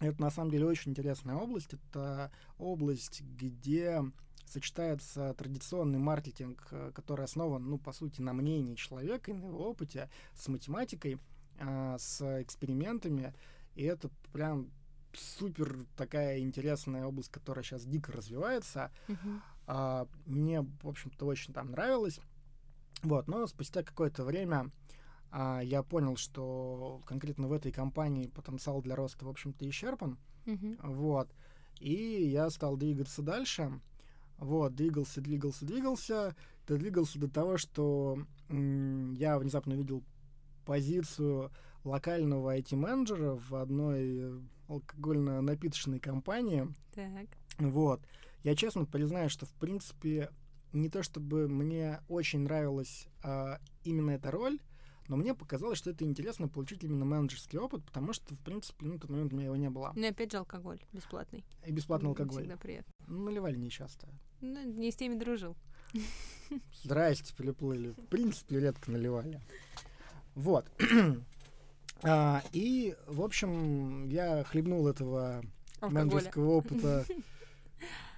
Это на самом деле очень интересная область. Это область, где сочетается традиционный маркетинг, э, который основан, ну, по сути, на мнении человека и на его опыте, с математикой, а, с экспериментами. И это прям супер такая интересная область, которая сейчас дико развивается.
Мгм.
А, мне, в общем-то, очень там нравилось. Вот, но спустя какое-то время а, я понял, что конкретно в этой компании потенциал для роста, в общем-то, исчерпан.
Мгм.
Вот. И я стал двигаться дальше. Вот, двигался, двигался, двигался. Двигался до того, что м, я внезапно увидел позицию локального IT-менеджера в одной э, алкогольно-напиточной компании.
Так.
Вот. Я честно признаю, что, в принципе, не то чтобы мне очень нравилась а, именно эта роль, но мне показалось, что это интересно получить именно менеджерский опыт, потому что, в принципе, ну, на тот момент у меня его не было.
Ну и опять же алкоголь бесплатный.
И бесплатный алкоголь.
Всегда приятно.
Ну, наливали нечасто.
Ну, не с теми дружил.
Здрасте, приплыли. В принципе, редко наливали. Вот. А, и, в общем, я хлебнул этого
Алкоголя.
менеджерского опыта.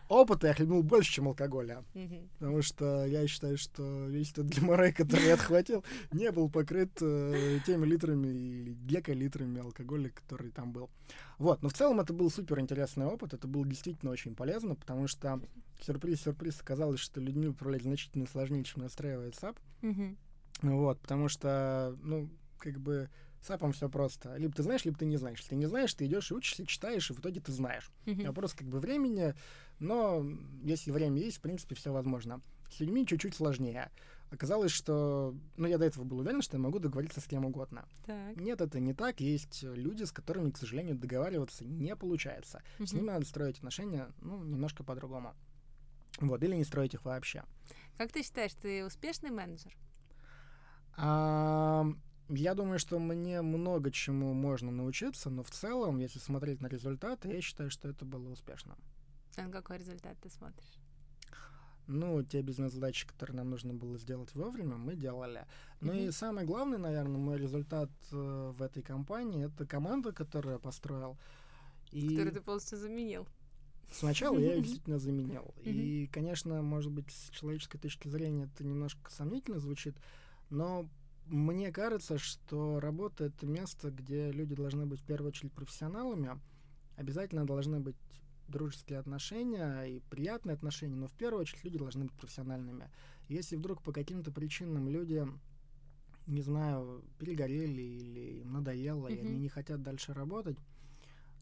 Опыта я хлебнул больше, чем алкоголя.
Мгм.
Потому что я считаю, что весь тот геморрой, который я отхватил, не был покрыт э, теми литрами или гекалитрами алкоголя, который там был. Вот, но в целом это был супер интересный опыт, это было действительно очень полезно, потому что сюрприз-сюрприз оказалось, что людьми управлять значительно сложнее, чем настраивает SAP.
Мгм.
Вот, потому что, ну, как бы САПом все просто. Либо ты знаешь, либо ты не знаешь. Если ты не знаешь, ты идешь и учишься, читаешь, и в итоге ты знаешь.
Мгм.
Вопрос как бы времени, но если время есть, в принципе, все возможно. С людьми чуть-чуть сложнее. Оказалось, что... Ну, я до этого был уверен, что я могу договориться с кем угодно.
Так.
Нет, это не так. Есть люди, с которыми, к сожалению, договариваться не получается. С
Мгм.
ними надо строить отношения, ну, немножко по-другому. Вот, или не строить их вообще.
Как ты считаешь, ты успешный менеджер?
А, я думаю, что мне много чему можно научиться, но в целом, если смотреть на результаты, я считаю, что это было успешно.
А на какой результат ты смотришь?
Ну, те бизнес-задачи, которые нам нужно было сделать вовремя, мы делали. Ну и
Мгм.
самый главный, наверное, мой результат э, в этой компании это команда, которую я построил. И
Который ты полностью заменил.
сначала я ее действительно заменил. И, конечно, может быть, с человеческой точки зрения это немножко сомнительно звучит, но мне кажется, что работа это место, где люди должны быть в первую очередь профессионалами, обязательно должны быть дружеские отношения и приятные отношения, но в первую очередь люди должны быть профессиональными. Если вдруг по каким-то причинам люди, не знаю, перегорели или им надоело, и они не хотят дальше работать,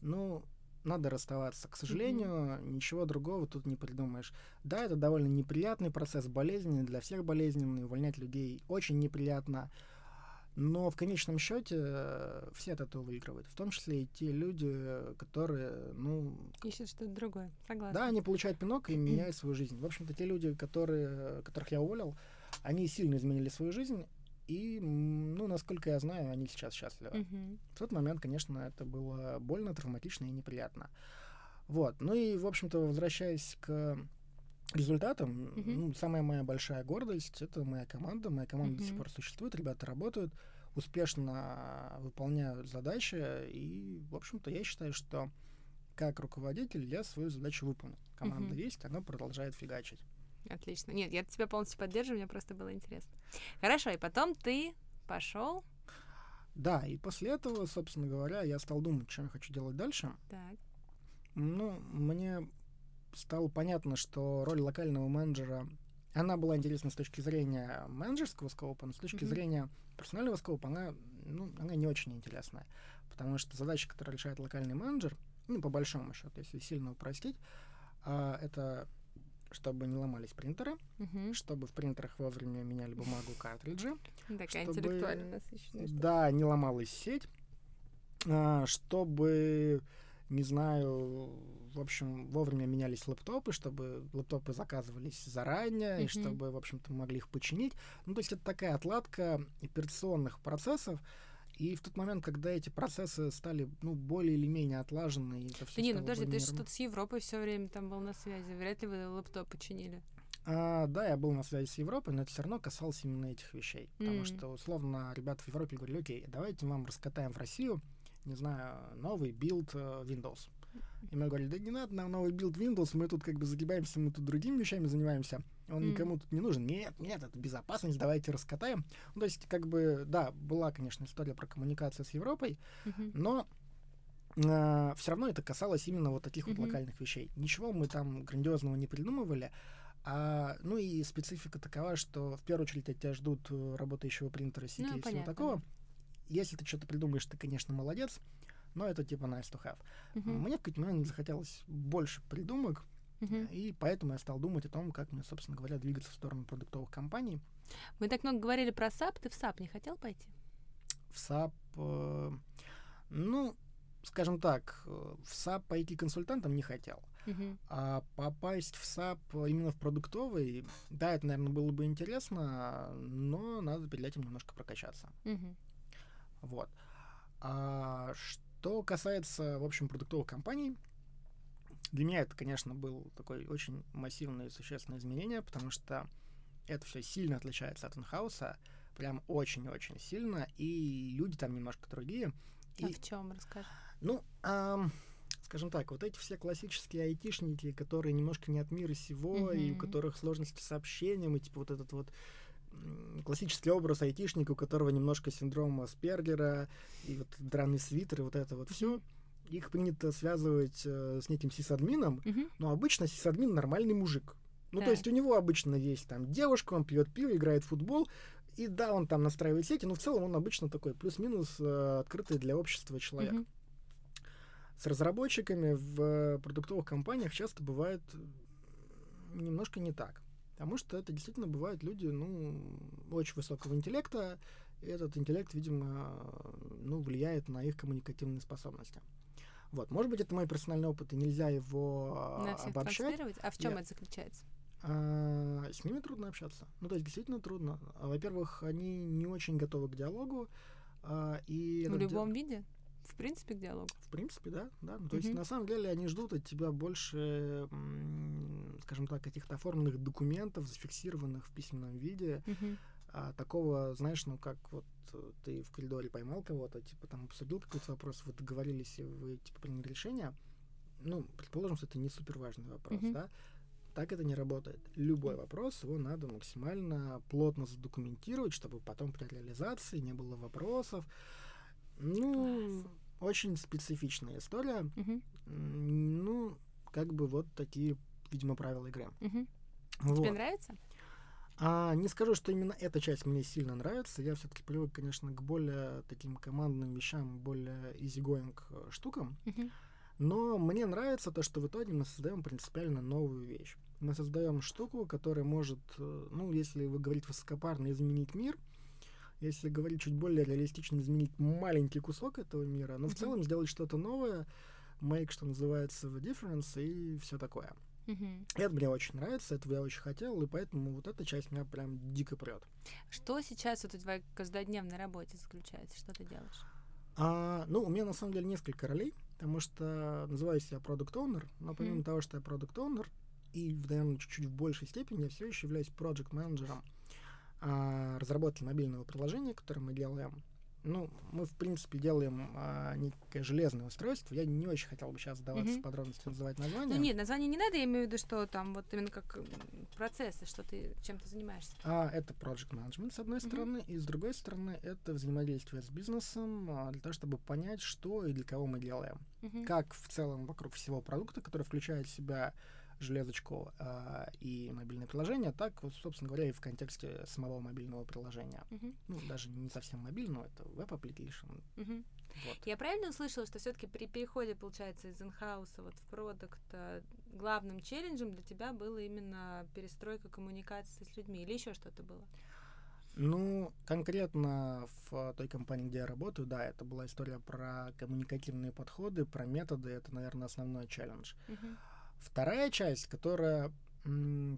ну, надо расставаться. К сожалению, ничего другого тут не придумаешь. Да, это довольно неприятный процесс, болезненный, для всех болезненный, увольнять людей очень неприятно. Но в конечном счете э, все от этого выигрывают. В том числе и те люди, которые, ну,
Ищет что-то другое. Согласна.
да, они получают пинок и меняют свою жизнь. В общем-то, те люди, которые, которых я уволил, они сильно изменили свою жизнь. И, ну, насколько я знаю, они сейчас счастливы.
Мгм.
В тот момент, конечно, это было больно, травматично и неприятно. Вот. Ну и, в общем-то, возвращаясь к результатам,
Мгм.
ну, самая моя большая гордость — это моя команда. Моя команда до сих пор существует, ребята работают, успешно выполняют задачи. И, в общем-то, я считаю, что как руководитель я свою задачу выполнил. Команда
Мгм.
есть, она продолжает фигачить.
Отлично. Нет, я тебя полностью поддерживаю, мне просто было интересно. Хорошо, и потом ты пошел.
Да, и после этого, собственно говоря, я стал думать, что я хочу делать дальше.
Так.
Ну, мне стало понятно, что роль локального менеджера, она была интересна с точки зрения менеджерского скопа, но с точки
Мгм.
зрения персонального скопа она, ну, она не очень интересная. Потому что задача, которую решает локальный менеджер, ну, по большому счету, если сильно упростить, а, это чтобы не ломались принтеры,
Мгм.
чтобы в принтерах вовремя меняли бумагу, картриджи,
Такая
чтобы-
интеллектуально насыщенная. штука.
да, не ломалась сеть, а, чтобы, не знаю, в общем, вовремя менялись лэптопы, чтобы лэптопы заказывались заранее, и чтобы, в общем-то, могли их починить. Ну, то есть это такая отладка операционных процессов, и в тот момент, когда эти процессы стали, ну, более или менее отлажены, и это все
Да не, ну подожди, ты же что-то с Европой все время там был на связи. Вряд ли вы лэптоп починили.
А, да, я был на связи с Европой, но это все равно касалось именно этих вещей. Потому
М.
что, условно, ребята в Европе говорили, окей, давайте вам раскатаем в Россию, не знаю, новый build э, Windows. И мы говорили, да не надо нам новый build Windows, мы тут как бы загибаемся, мы тут другими вещами занимаемся. Он
М.
никому тут не нужен. Нет, нет, это безопасность, давайте раскатаем. Ну, то есть, как бы, да, была, конечно, история про коммуникацию с Европой,
Мгм.
но все равно это касалось именно вот таких вот
Мгм.
локальных вещей. Ничего мы там грандиозного не придумывали. А, ну и специфика такова, что в первую очередь от тебя ждут э, работающего принтера, сети
Ну,
и всего
понятно,
такого. Если ты что-то придумаешь, ты, конечно, молодец, но это типа nice to have.
Мгм.
Мне в какой-то момент захотелось больше придумок,
Мгм.
и поэтому я стал думать о том, как мне, собственно говоря, двигаться в сторону продуктовых компаний.
Мы так много говорили про SAP. Ты в SAP не хотел пойти?
В SAP, э, ну, скажем так, э, в SAP пойти консультантом не хотел.
Мгм.
А попасть в SAP именно в продуктовый, да, это, наверное, было бы интересно, но надо перед этим немножко прокачаться.
Мгм.
Вот. А что касается, в общем, продуктовых компаний, для меня это, конечно, был такой очень массивное и существенное изменение, потому что это все сильно отличается от инхауса, прям очень-очень сильно, и люди там немножко другие.
А
И
в чем, расскажи?
ну, ам, скажем так, вот эти все классические айтишники, которые немножко не от мира сего, и у которых сложности с общением, и типа вот этот вот классический образ айтишника, у которого немножко синдром Аспергера, и вот драный свитер, и вот это вот все. Их принято связывать э, с неким сисадмином,
Мгм.
но обычно сисадмин нормальный мужик. Ну, то
Так.
есть у него обычно есть там девушка, он пьет пиво, играет в футбол, и да, он там настраивает сети, но в целом он обычно такой плюс-минус э, открытый для общества человек.
Мгм.
С разработчиками в продуктовых компаниях часто бывает немножко не так. Потому что это действительно бывают люди, ну, очень высокого интеллекта, и этот интеллект, видимо, ну, влияет на их коммуникативные способности. Вот, может быть, это мой персональный опыт, и нельзя его э,
На всех
обобщать.
А в чем
Я-
это заключается?
А, с ними трудно общаться. Ну, то есть, действительно трудно. А, Во-первых, они не очень готовы к диалогу. а, и
В
этот ди-
любом виде? В принципе, к диалогу.
В принципе, да, да. Ну, то есть,
Мгм.
на самом деле, они ждут от тебя больше, скажем так, каких-то оформленных документов, зафиксированных в письменном виде.
Мгм.
А такого, знаешь, ну, как вот э, ты в коридоре поймал кого-то, типа, там, обсудил какой-то вопрос, вы договорились, и вы, типа, приняли решение. Ну, предположим, что это не супер важный вопрос,
Мгм.
да. Так это не работает. Любой вопрос, его надо максимально плотно задокументировать, чтобы потом при реализации не было вопросов. Ну,
Класс.
очень специфичная история. М, Ну, как бы вот такие, видимо, правила игры.
Мгм.
Вот.
Тебе нравится?
А, не скажу, что именно эта часть мне сильно нравится. Я все-таки привык, конечно, к более таким командным вещам, более easygoing э, штукам.
Мгм.
Но мне нравится то, что в итоге мы создаем принципиально новую вещь. Мы создаем штуку, которая может, э, ну, если вы говорите высокопарно, изменить мир, если говорить чуть более реалистично, изменить маленький кусок этого мира, но в
Мгм.
целом сделать что-то новое, make, что называется, the difference и все такое.
Мгм.
Это мне очень нравится, этого я очень хотел, и поэтому вот эта часть меня прям дико прет.
Что сейчас вот в твоей каждодневной работе заключается? Что ты делаешь?
А, ну, у меня на самом деле несколько ролей, потому что называюсь я продукт оунер но помимо
Мгм.
того, что я продукт оунер и, наверное, чуть-чуть в большей степени я все еще являюсь проект менеджером разработки мобильного приложения, которое мы делаем. Ну, мы, в принципе, делаем а, некое железное устройство. Я не очень хотел бы сейчас сдаваться в подробности, называть название.
Ну нет, название не надо, я имею в виду, что там вот именно как процессы, что ты чем ты занимаешься.
А, это project management, с одной
Мгм.
стороны, и с другой стороны, это взаимодействие с бизнесом а, для того, чтобы понять, что и для кого мы делаем.
Мгм.
Как в целом вокруг всего продукта, который включает в себя железочку а, и мобильное приложение, так, вот, собственно говоря, и в контексте самого мобильного приложения.
Мгм.
Ну, даже не совсем мобильного, это.
Мгм.
Вот.
Я правильно услышала, что все-таки при переходе, получается, из инхауса вот в продукт а, главным челленджем для тебя было именно перестройка коммуникации с людьми или еще что-то было?
Ну, конкретно в той компании, где я работаю, да, это была история про коммуникативные подходы, про методы, это, наверное, основной челлендж.
Мгм.
Вторая часть, которая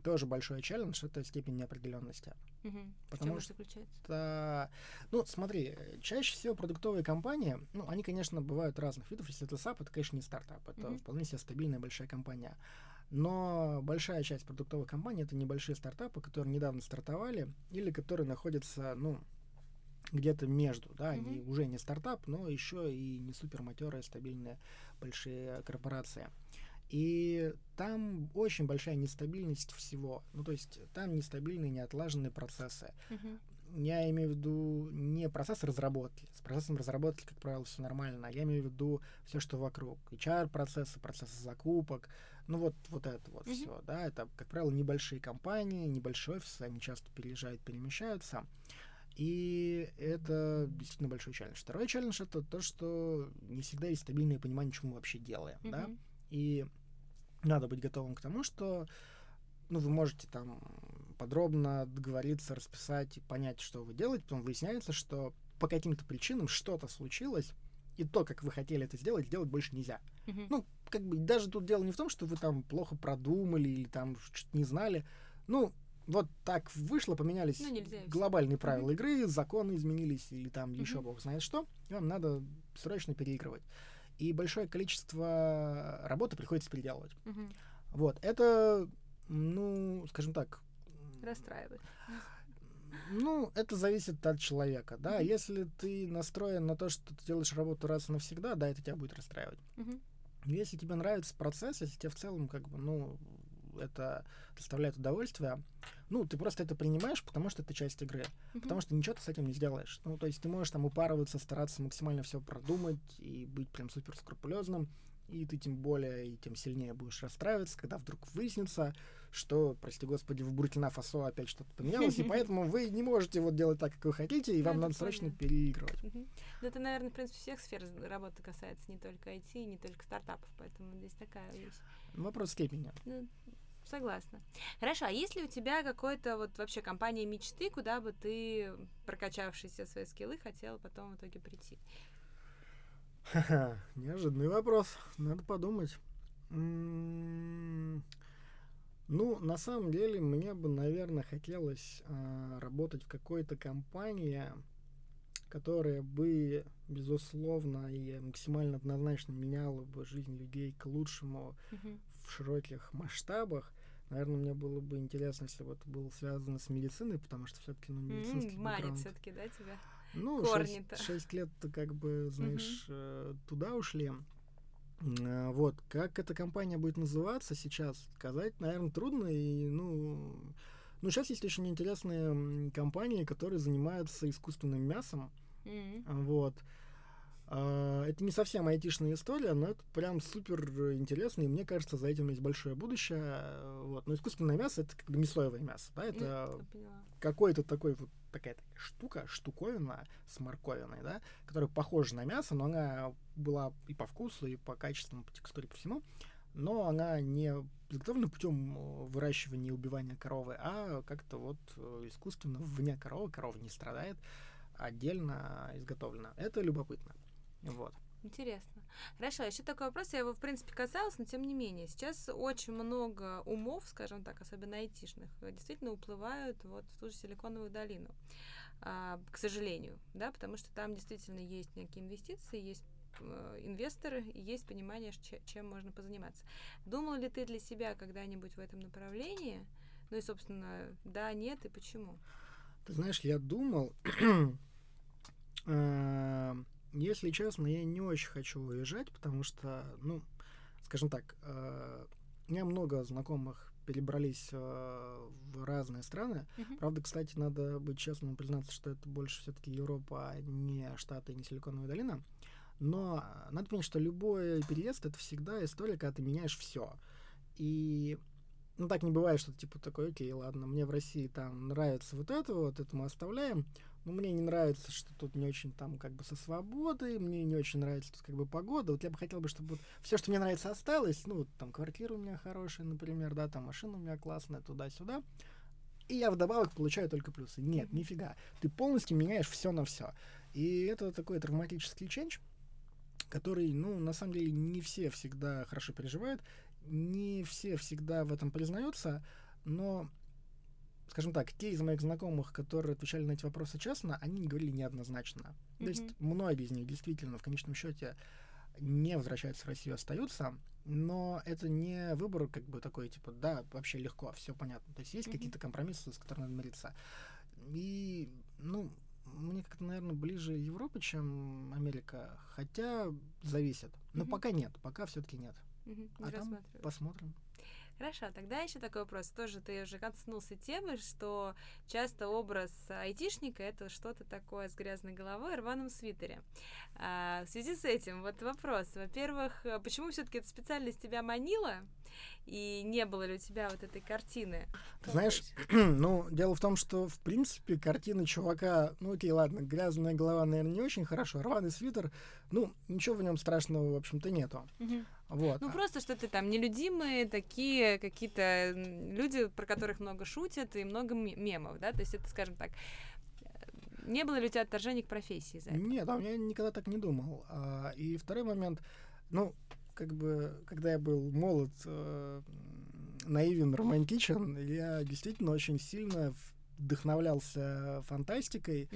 тоже большой челлендж, это степень неопределенности.
В
Потому что-
заключается?
Это, ну, смотри, чаще всего продуктовые компании, ну, они, конечно, бывают разных видов. Если это SAP, это, конечно, не стартап, это
Мгм.
вполне себе стабильная большая компания. Но большая часть продуктовых компаний это небольшие стартапы, которые недавно стартовали или которые находятся, ну, где-то между, да, они
Мгм.
уже не стартап, но еще и не супер матерые, стабильные большие корпорации. И там очень большая нестабильность всего. Ну, то есть там нестабильные, неотлаженные процессы.
Мгм.
Я имею в виду не процесс разработки. С процессом разработки, как правило, все нормально. Я имею в виду все, что вокруг. HR-процессы, процессы закупок. Ну вот, вот это вот
Мгм.
все. Да, это, как правило, небольшие компании, небольшой офис, они часто переезжают, перемещаются. И это действительно большой челлендж. Второй челлендж это то, что не всегда есть стабильное понимание, что мы вообще делаем. Да?
Мгм.
И надо быть готовым к тому, что ну, вы можете там подробно договориться, расписать и понять, что вы делаете, потом выясняется, что по каким-то причинам что-то случилось, и то, как вы хотели это сделать, сделать больше нельзя.
Мгм.
Ну, как бы даже тут дело не в том, что вы там плохо продумали или там что-то не знали. Ну, вот так вышло, поменялись
Ну, нельзя
глобальные правила игры, законы изменились или там еще
Мгм.
бог знает что, и вам надо срочно переигрывать. И большое количество работы приходится переделывать.
Мгм.
Вот, это, ну, скажем так,
Расстраивает.
ну, это зависит от человека, да.
Мгм.
Если ты настроен на то, что ты делаешь работу раз и навсегда, да, это тебя будет расстраивать.
Мгм.
Если тебе нравится процесс, если тебе в целом, как бы, ну, это доставляет удовольствие, ну, ты просто это принимаешь, потому что это часть игры.
Мгм.
Потому что ничего ты с этим не сделаешь. Ну, то есть ты можешь там упарываться, стараться максимально все продумать и быть прям супер скрупулезным, и ты тем более и тем сильнее будешь расстраиваться, когда вдруг выяснится, что, прости господи, в Буркина Фасо опять что-то поменялось, и поэтому вы не можете вот делать так, как вы хотите, и
Ну,
вам надо срочно переигрывать.
Да это, наверное, в принципе, всех сфер работы касается, не только IT, не только стартапов, поэтому здесь такая вещь.
Вопрос степени.
Согласна. Хорошо, а есть ли у тебя какой-то вот вообще компания мечты, куда бы ты, прокачавшись все свои скиллы, хотела потом в итоге прийти?
Ха-ха, неожиданный вопрос. Надо подумать. М, Ну, на самом деле, мне бы, наверное, хотелось а, работать в какой-то компании, которая бы, безусловно, и максимально однозначно меняла бы жизнь людей к лучшему
Мгм.
в широких масштабах. Наверное, мне было бы интересно, если бы это было связано с медициной, потому что все-таки, ну, медицинский
М, Манит все-таки, да, тебя?
ну,
корни-то.
шесть, шесть лет как бы, знаешь, э, туда ушли. М, Вот, как эта компания будет называться сейчас, сказать, наверное, трудно. И, ну, ну, сейчас есть очень интересные компании, которые занимаются искусственным мясом.
М.
Вот. А, Это не совсем айтишная история, но это прям супер интересно, и мне кажется, за этим есть большое будущее. Вот. Но искусственное мясо это как бы не соевое мясо, да, это какой-то такой вот такая штука, штуковина с морковиной, да, которая похожа на мясо, но она была и по вкусу, и по качеству, по текстуре, по всему, но она не изготовлена путем э, выращивания и убивания коровы, а как-то вот э, искусственно вне коровы, корова не страдает, отдельно изготовлена. Это любопытно. Вот.
Интересно. Хорошо, еще такой вопрос, я его, в принципе, касалась, но тем не менее. Сейчас очень много умов, скажем так, особенно айтишных, действительно уплывают вот в ту же Силиконовую долину. А, к сожалению, да, потому что там действительно есть некие инвестиции, есть э, инвесторы, и есть понимание, чем можно позаниматься. Думал ли ты для себя когда-нибудь в этом направлении? Ну и, собственно, да, нет, и почему?
Ты знаешь, я думал, Э, Если честно, я не очень хочу уезжать, потому что, ну, скажем так, э, у меня много знакомых перебрались э, в разные страны.
Мгм.
Правда, кстати, надо быть честным и признаться, что это больше все-таки Европа, а не Штаты не Силиконовая долина. Но надо понять, что любой переезд это всегда история, когда ты меняешь все. И ну так не бывает, что ты типа такой, окей, ладно, мне в России там нравится вот это, вот это мы оставляем, но мне не нравится, что тут не очень там как бы со свободой, мне не очень нравится тут как бы погода. Вот я бы хотел бы, чтобы вот все, что мне нравится, осталось. Ну, вот там квартира у меня хорошая, например, да, там машина у меня классная, туда-сюда. И я вдобавок получаю только плюсы. Нет, нифига. Ты полностью меняешь все на все. И это такой травматический ченч, который, ну, на самом деле, не все всегда хорошо переживают, не все всегда в этом признаются, но, скажем так, те из моих знакомых, которые отвечали на эти вопросы честно, они не говорили неоднозначно. То есть многие из них действительно в конечном счете не возвращаются в Россию, остаются, но это не выбор как бы такой, типа, да, вообще легко, все понятно. То есть есть
Мгм.
какие-то компромиссы, с которыми надо мириться. И, ну, мне как-то, наверное, ближе Европа, чем Америка, хотя зависит. Но
Мгм.
пока нет, пока все-таки нет.
Мгм. Не
А там. Посмотрим.
Хорошо, тогда еще такой вопрос. Тоже ты уже коснулся темы, что часто образ айтишника это что-то такое с грязной головой и рваном свитере. А, в связи с этим вот вопрос. Во-первых, э, почему все-таки эта специальность тебя манила? И не было ли у тебя вот этой картины?
Ты знаешь, ну, дело в том, что, в принципе, картина чувака, ну, окей, ладно, грязная голова, наверное, не очень хорошо, рваный свитер, ну, ничего в нем страшного, в общем-то, нету. Вот.
Ну, просто что ты там нелюдимые, такие какие-то люди, про которых много шутят, и много ме- мемов, да? То есть это, скажем так, э, не было ли у тебя отторжения к профессии за это?
Нет, а я никогда так не думал. А, и второй момент, ну, как бы, когда я был молод, э, наивен, романтичен, я действительно очень сильно вдохновлялся фантастикой,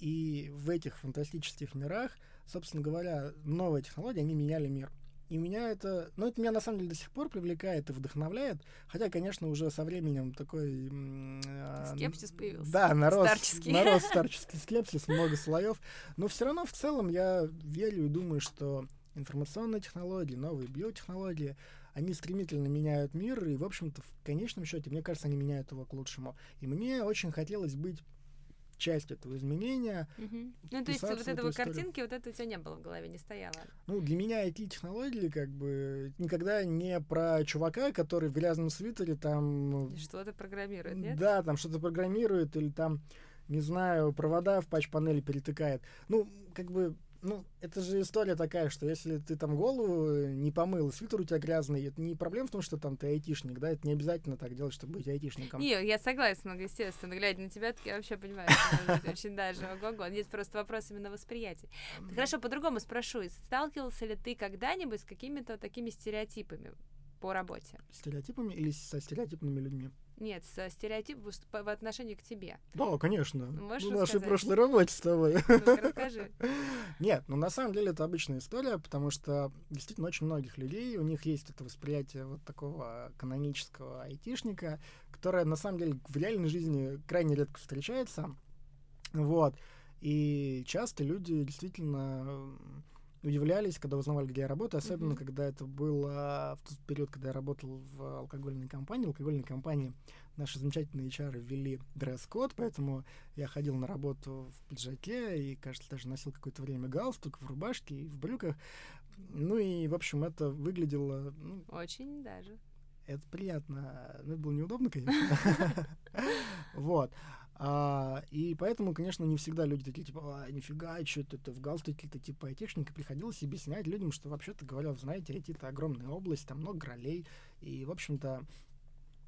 и в этих фантастических мирах, собственно говоря, новые технологии, они меняли мир. И меня это, ну, это меня на самом деле до сих пор привлекает и вдохновляет, хотя, конечно, уже со временем такой... а,
Скепсис появился.
Да, народ,
Старческий.
народ старческий скепсис, много слоев. Но все равно в целом я верю и думаю, что информационные технологии, новые биотехнологии, они стремительно меняют мир, и, в общем-то, в конечном счете, мне кажется, они меняют его к лучшему. И мне очень хотелось быть частью этого изменения.
Мгм. Ну, то есть вот
историю.
картинки, вот это у тебя не было в голове, не стояло.
Ну, для меня IT-технологии, как бы, никогда не про чувака, который в грязном свитере там...
И Что-то программирует, нет?
Да, там что-то программирует или там, не знаю, провода в патч-панели перетыкает. Ну, как бы, ну, это же история такая, что если ты там голову не помыл, свитер у тебя грязный, это не проблема в том, что там ты айтишник, да, это не обязательно так делать, чтобы быть айтишником.
Не, я согласна, но, естественно, глядя на тебя, я вообще понимаю, что очень даже ого-го. Есть просто вопрос именно восприятия. Хорошо, по-другому спрошу. Сталкивался ли ты когда-нибудь с какими-то такими стереотипами по работе?
Стереотипами или со стереотипными людьми?
Нет, по, в отношении к тебе.
Да, конечно.
Можешь
Ну, нашей прошлой работе с тобой.
Ну-ка, расскажи.
Нет, ну на самом деле это обычная история, потому что действительно очень многих людей, у них есть это восприятие вот такого канонического айтишника, которое на самом деле в реальной жизни крайне редко встречается. Вот. И часто люди действительно удивлялись, когда узнавали, где я работаю, особенно
Мгм.
когда это было в тот период, когда я работал в алкогольной компании. В алкогольной компании наши замечательные HR ввели дресс-код, поэтому я ходил на работу в пиджаке и, кажется, даже носил какое-то время галстук в рубашке и в брюках. Ну и, в общем, это выглядело, ну,
Очень даже.
это приятно. Ну, это было неудобно, конечно. Вот. А, и поэтому, конечно, не всегда люди такие, типа, а, нифига, что это в галстуке, это типа. И приходилось объяснять людям, что вообще-то говоря, вы знаете, IT это огромная область, там много ролей. И, в общем-то,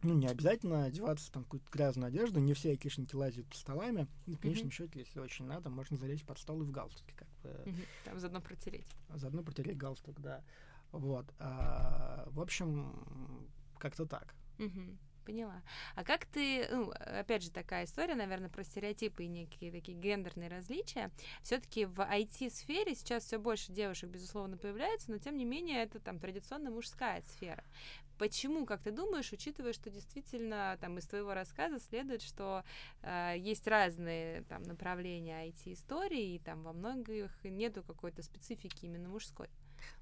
ну, не обязательно одеваться там в какую-то грязную одежду, не все айтишники лазят по столами. И, в конечном
Мгм.
счете, если очень надо, можно залезть под стол и в галстуке, как бы.
Мгм. Там заодно протереть.
Заодно протереть галстук, да. Вот. А, в общем, как-то так.
Мгм. Поняла. А как ты, ну, опять же, такая история, наверное, про стереотипы и некие такие гендерные различия. Все-таки в IT-сфере сейчас все больше девушек, безусловно, появляется, но тем не менее это там традиционно мужская сфера. Почему, как ты думаешь, учитывая, что действительно там из твоего рассказа следует, что э, есть разные там направления IT-истории, и там во многих нету какой-то специфики именно мужской?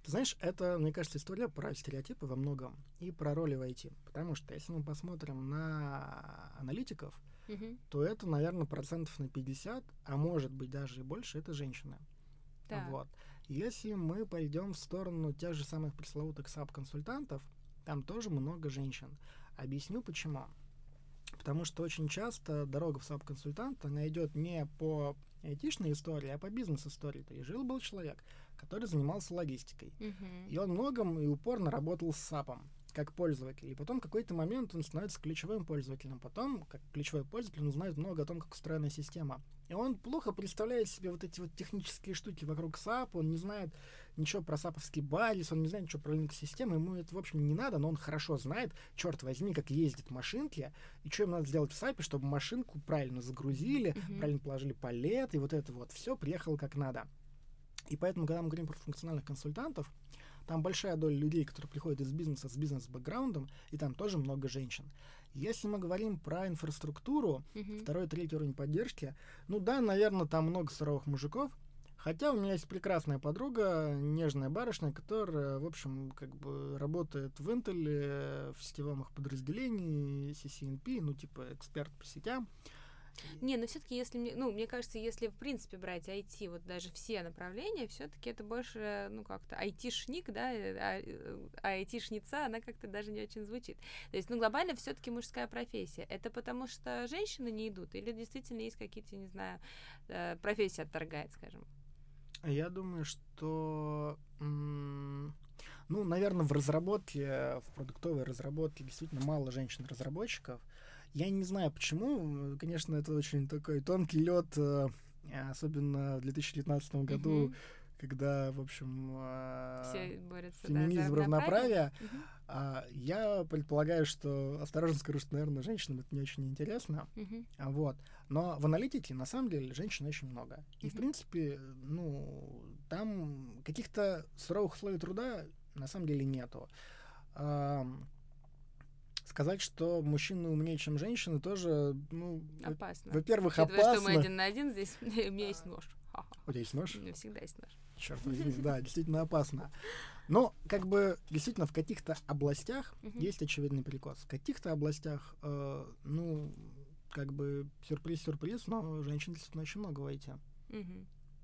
Ты знаешь, это, мне кажется, история про стереотипы во многом и про роли в IT. Потому что если мы посмотрим на аналитиков,
Мгм.
то это, наверное, процентов на 50, а может быть даже и больше, это женщины.
Так.
Вот. Если мы пойдем в сторону тех же самых пресловутых САП-консультантов, там тоже много женщин. Объясню почему. Потому что очень часто дорога в САП-консультант, она идет не по айтишной истории, а по бизнес-истории. То есть жил-был человек, который занимался логистикой.
Мгм.
И он много и упорно работал с SAP ом как пользователь. И потом в какой-то момент он становится ключевым пользователем. Потом, как ключевой пользователь, он знает много о том, как устроена система. И он плохо представляет себе вот эти вот технические штуки вокруг SAP, он не знает ничего про саповский базис, он не знает ничего про Linux-системы, ему это, в общем, не надо, но он хорошо знает, черт возьми, как ездят машинки, и что им надо сделать в САПе, чтобы машинку правильно загрузили,
Мгм.
правильно положили палет, и вот это вот все приехало как надо. И поэтому, когда мы говорим про функциональных консультантов, там большая доля людей, которые приходят из бизнеса с бизнес-бэкграундом, и там тоже много женщин. Если мы говорим про инфраструктуру,
Мгм.
второй, третий уровень поддержки, ну да, наверное, там много суровых мужиков, Хотя у меня есть прекрасная подруга, нежная барышня, которая, в общем, как бы работает в Intel, в сетевом их подразделении, CCNP, ну, типа эксперт по сетям.
Не, но все-таки, если мне, ну, мне кажется, если в принципе брать IT, вот даже все направления, все-таки это больше, ну, как-то айтишник, да, а, э, а она как-то даже не очень звучит. То есть, ну, глобально все-таки мужская профессия. Это потому что женщины не идут, или действительно есть какие-то, не знаю, э, профессия отторгает, скажем.
Я думаю, что, ну, наверное, в разработке, в продуктовой разработке действительно мало женщин-разработчиков. Я не знаю почему. Конечно, это очень такой тонкий лед, э, особенно в 2019 году,
Мгм.
когда, в общем, э,
Все борются, да,
феминизм,
равноправие.
равноправие. А, я предполагаю, что, осторожно скажу, что, наверное, женщинам это не очень интересно. А, Вот. Но в аналитике, на самом деле, женщин очень много. И, в
Мгм.
принципе, ну, там каких-то суровых условий труда на самом деле нету. Сказать, что мужчины умнее, чем женщины, тоже, ну,
Опасно.
во-первых,
Учитывая, что мы
опасно.
один на один здесь, у меня есть нож.
У тебя есть нож?
У меня всегда есть нож.
Черт возьми, да, действительно опасно. Но, как бы, действительно, в каких-то областях есть очевидный перекос. В каких-то областях, э, ну, как бы, сюрприз-сюрприз, но женщин действительно очень много в IT.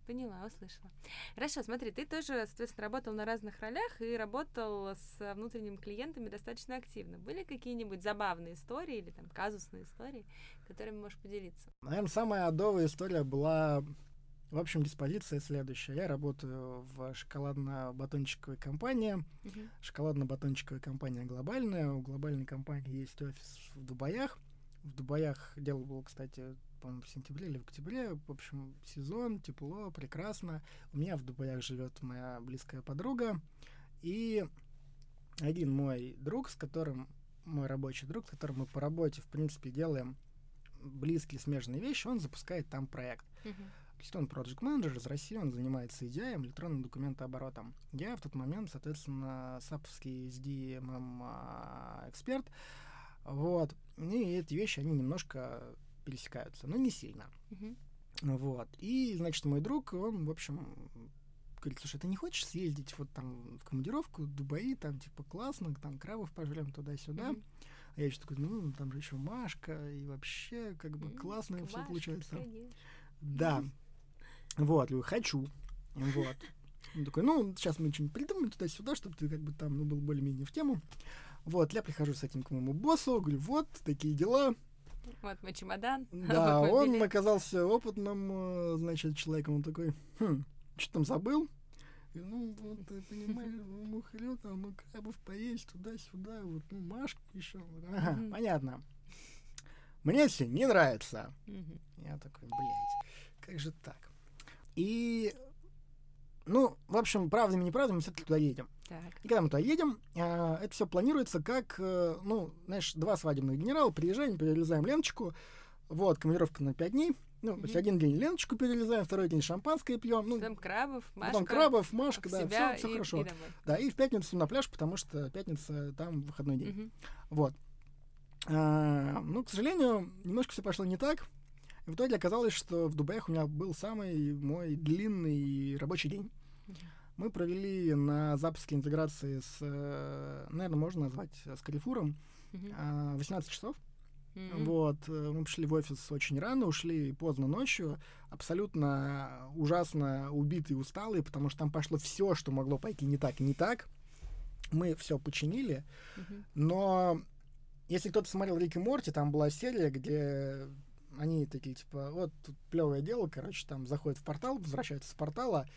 Поняла, услышала. Хорошо, смотри, ты тоже, соответственно, работал на разных ролях и работал с внутренними клиентами достаточно активно. Были какие-нибудь забавные истории или там казусные истории, которыми можешь поделиться?
Наверное, самая адовая история была, в общем, диспозиция следующая. Я работаю в шоколадно-батончиковой компании.
Мгм.
Шоколадно-батончиковая компания глобальная. У глобальной компании есть офис в Дубаях. В Дубаях дело было, кстати, по-моему, в сентябре или в октябре. В общем, сезон, тепло, прекрасно. У меня в Дубаях живет моя близкая подруга. И один мой друг, с которым мой рабочий друг, с которым мы по работе, в принципе, делаем близкие смежные вещи, он запускает там проект.
Мгм.
То есть он проект менеджер из России, он занимается EDI, электронным документооборотом. Я в тот момент, соответственно, саповский SDMM а, эксперт. Вот. И эти вещи, они немножко пересекаются, но не сильно.
Мгм.
Вот. И, значит, мой друг, он, в общем, говорит, слушай, ты не хочешь съездить вот там в командировку в Дубаи, там, типа, классно, там, крабов пожрем туда-сюда.
Мгм.
А я еще такой, ну, там же еще Машка, и вообще, как бы, классно все
Машка,
получается.
конечно.
Да. Вот, говорю, хочу. Вот. Он такой, ну, сейчас мы что-нибудь придумаем туда-сюда, чтобы ты как бы там, ну, был более-менее в тему. Вот, я прихожу с этим к моему боссу, говорю, вот, такие дела.
Вот мой чемодан.
Да,
вот
он
билет.
оказался опытным, э, значит, человеком. Он такой, хм, что там забыл? И, ну, вот, ты понимаешь, мухарю там, ну, крабов поесть туда-сюда, вот, ну, Машка еще. Ага,
Мгм.
понятно. Мне все не нравится.
Мгм.
Я такой, блядь, как же так? И, ну, в общем, правдами неправдами мы все-таки туда едем.
Так.
И когда мы туда едем, а, это все планируется как, э, ну, знаешь, два свадебных генерала, приезжаем, перерезаем ленточку, Вот, командировка на пять дней. Ну, то есть один день ленточку перелезаем, второй день шампанское пьем. Ну,
Потом крабов, Машка.
потом крабов, Машка, да, все,
и-
хорошо.
и домой.
Да, и в пятницу на пляж, потому что пятница там выходной день.
Мгм.
Вот. А, ну, к сожалению, немножко все пошло не так. И в итоге оказалось, что в Дубаях у меня был самый мой длинный рабочий день.
Мгм.
Мы провели на запуске интеграции с, наверное, можно назвать э, с Карифуром, а, 18 часов.
Мгм.
Вот, э, мы пришли в офис очень рано, ушли поздно ночью, абсолютно ужасно убитые и усталые, потому что там пошло все, что могло пойти не так и не так. Мы все починили,
Мгм.
но если кто-то смотрел Рик и Морти, там была серия, где они такие, типа, вот тут плевое дело, короче, там заходят в портал, возвращаются с портала,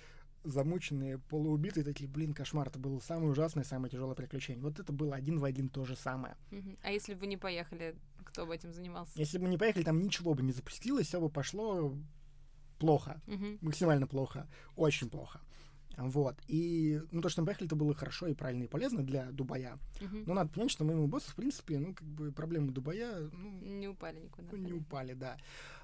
замученные, полуубитые, такие, блин, кошмар, это было самое ужасное, самое тяжелое приключение. Вот это было один в один то же самое.
А если бы вы не поехали, кто бы этим занимался?
Если бы мы не поехали, там ничего бы не запустилось, все бы пошло плохо,
Мгм.
максимально плохо, очень плохо. Вот. И ну, то, что мы поехали, это было хорошо и правильно и полезно для Дубая.
Мгм.
Но надо понять, что моему боссу, в принципе, ну, как бы проблемы Дубая, ну,
Не упали никуда.
ну, не упали, да.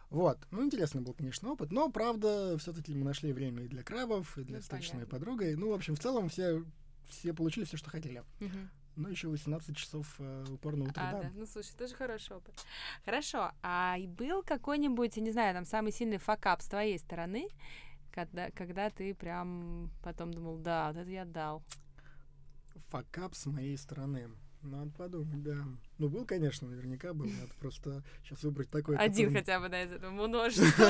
Вот. Ну, интересный был, конечно, опыт. Но, правда, все-таки мы нашли время и для крабов, и для
Ну,
встречи с моей
понятно.
подругой. Ну, в общем, в целом все, все получили все, что хотели.
Мгм.
Ну, еще 18 часов э, упорного
А,
труда.
да. Ну, слушай, тоже хороший опыт. Хорошо. А и был какой-нибудь, я не знаю, там самый сильный факап с твоей стороны, когда, когда ты прям потом думал, да, вот это я дал.
Факап с моей стороны. Надо подумать, да. Ну, был, конечно, наверняка был. Надо просто сейчас выбрать такой,
Один хотя бы, да, из этого множества.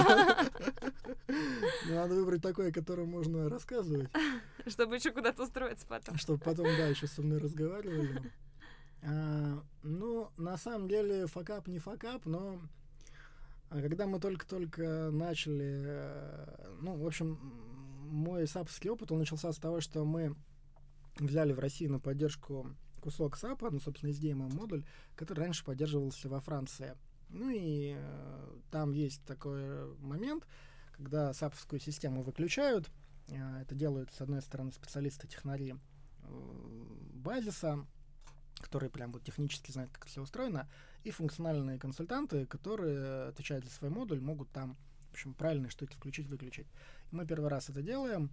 Надо выбрать такой, о котором можно рассказывать,
Чтобы еще куда-то устроиться потом.
чтобы потом, да, еще со мной разговаривали. А, ну, на самом деле, факап не факап, но а, когда мы только-только начали, э, ну, в общем, мой сапский опыт, он начался с того, что мы взяли в России на поддержку кусок САПа, ну, собственно, SDMM модуль, который раньше поддерживался во Франции. Ну и э, там есть такой момент, когда саповскую систему выключают. Э, это делают, с одной стороны, специалисты-технари э, базиса, которые прям вот технически знают, как все устроено, и функциональные консультанты, которые отвечают за свой модуль, могут там, в общем, правильные штуки включить-выключить. Мы первый раз это делаем,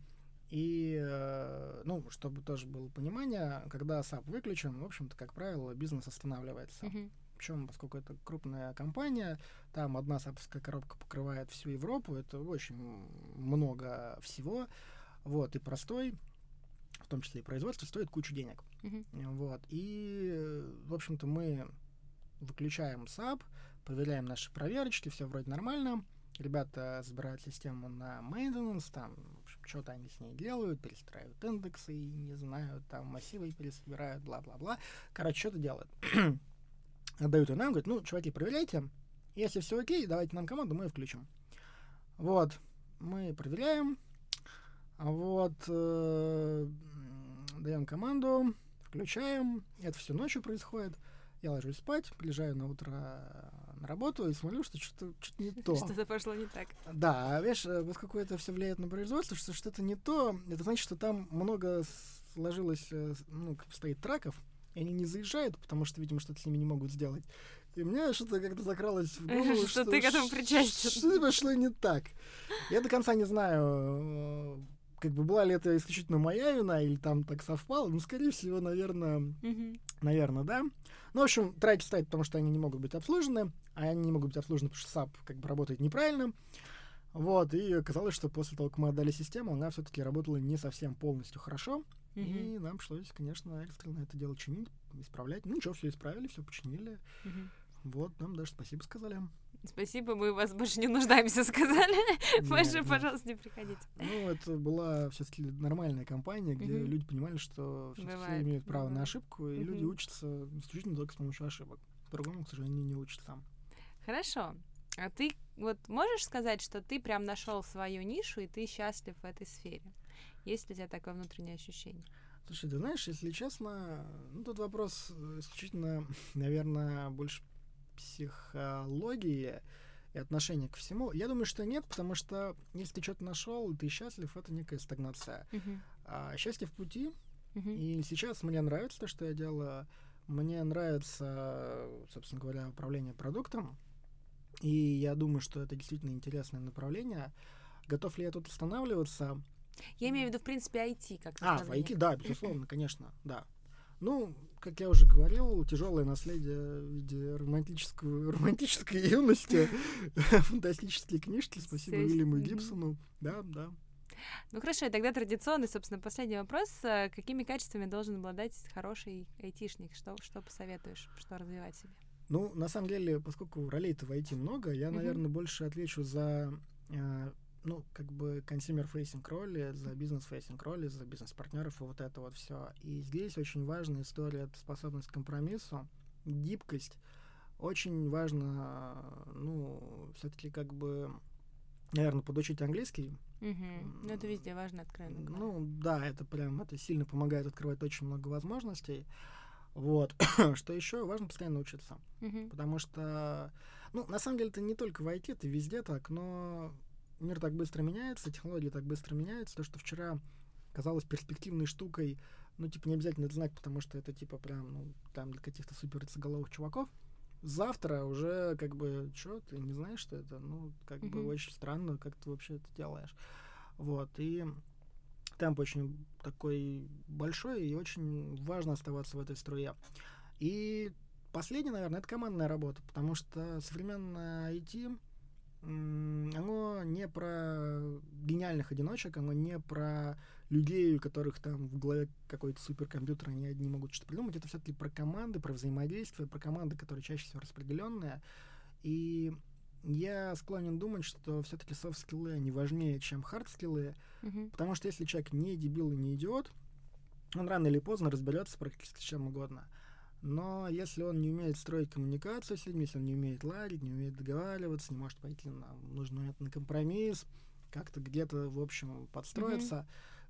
и, э, ну, чтобы тоже было понимание, когда SAP выключен, в общем-то, как правило, бизнес останавливается.
Мгм.
Причем, поскольку это крупная компания, там одна сапская коробка покрывает всю Европу, это очень много всего. Вот, и простой, в том числе и производство, стоит кучу денег.
Мгм.
Вот, и, э, в общем-то, мы выключаем SAP, проверяем наши проверочки, все вроде нормально. Ребята забирают систему на maintenance, там, что-то они с ней делают, перестраивают индексы, не знаю, там массивы пересобирают, бла-бла-бла. Короче, что-то делают. Отдают ее нам, говорят, ну, чуваки, проверяйте. Если все окей, давайте нам команду, мы ее включим. Вот, мы проверяем. Вот, э, даем команду, включаем. Это все ночью происходит. Я ложусь спать, приезжаю на утро на работу и смотрю, что что-то что не то.
Что-то пошло не так.
Да, видишь, э, поскольку это все влияет на производство, что что-то не то, это значит, что там много сложилось, э, ну, как стоит траков, и они не заезжают, потому что, видимо, что-то с ними не могут сделать. И мне что-то как-то закралось в голову,
Что ты к этому причастен.
Что пошло не так. Я до конца не знаю, э, как бы была ли это исключительно моя вина, или там так совпало, но, скорее всего, наверное,
Мгм.
Наверное, да. Ну, в общем, траки стоят, потому что они не могут быть обслужены, а они не могут быть обслужены, потому что SAP как бы работает неправильно. Вот, и оказалось, что после того, как мы отдали систему, она все-таки работала не совсем полностью хорошо.
Мгм.
И нам пришлось, конечно, экстренно это дело чинить, исправлять. Ну, ничего, все исправили, все починили.
Мгм.
Вот, нам даже спасибо сказали.
Спасибо, мы вас больше не нуждаемся, сказали. Больше,
Нет,
пожалуйста, не приходите.
Ну, это была все-таки нормальная компания, где люди понимали, что все имеют право на ошибку, и люди учатся исключительно только с помощью ошибок. По-другому, к сожалению, не учатся.
Хорошо. А ты вот можешь сказать, что ты прям нашел свою нишу, и ты счастлив в этой сфере? Есть ли у тебя такое внутреннее ощущение?
Слушай, ты знаешь, если честно, ну тут вопрос э, исключительно, наверное, больше психологии и отношения ко всему. Я думаю, что нет, потому что если ты что-то нашел, и ты счастлив, это некая стагнация.
Мгм.
А счастье в пути,
Мгм.
и сейчас мне нравится то, что я делаю. Мне нравится, собственно говоря, управление продуктом. И я думаю, что это действительно интересное направление. Готов ли я тут останавливаться?
Я имею в виду, в принципе, IT как
А, в IT, да, безусловно, конечно, да. Ну, как я уже говорил, тяжелое наследие в виде романтического, романтической юности, фантастические книжки, спасибо Уильяму Гибсону. Да, да.
Ну хорошо, и тогда традиционный, собственно, последний вопрос. Э, какими качествами должен обладать хороший айтишник? Что, что посоветуешь, что развивать себе?
Ну, на самом деле, поскольку ролей-то в IT много, я, наверное, больше отвечу за э, ну, как бы consumer-facing роли, за бизнес-facing роли, за бизнес-партнеров и вот это вот все. И здесь очень важная история — это способность к компромиссу, гибкость. Очень важно, ну, все-таки как бы, наверное, подучить английский.
Угу. Ну, это везде важно, откровенно
говоря. Ну, да, это прям, это сильно помогает открывать очень много возможностей. Вот. что еще важно постоянно учиться.
Угу.
Потому что, ну, на самом деле, это не только в IT, это везде так, но мир так быстро меняется, технологии так быстро меняются, то, что вчера казалось перспективной штукой, ну, типа, не обязательно это знать, потому что это, типа, прям, ну, там для каких-то супер чуваков. Завтра уже, как бы, что, ты не знаешь, что это? Ну, как mm-hmm. бы, очень странно, как ты вообще это делаешь. Вот, и темп очень такой большой, и очень важно оставаться в этой струе. И последнее, наверное, это командная работа, потому что современная IT оно не про гениальных одиночек, оно не про людей, у которых там в голове какой-то суперкомпьютер, они одни могут что-то придумать. Это все-таки про команды, про взаимодействие, про команды, которые чаще всего распределенные. И я склонен думать, что все-таки софт-скиллы, они важнее, чем хард-скиллы,
mm-hmm.
потому что если человек не дебил и не идиот, он рано или поздно разберется практически с чем угодно. Но если он не умеет строить коммуникацию с людьми, если он не умеет ладить, не умеет договариваться, не может пойти на нужный момент на компромисс, как-то где-то, в общем, подстроиться,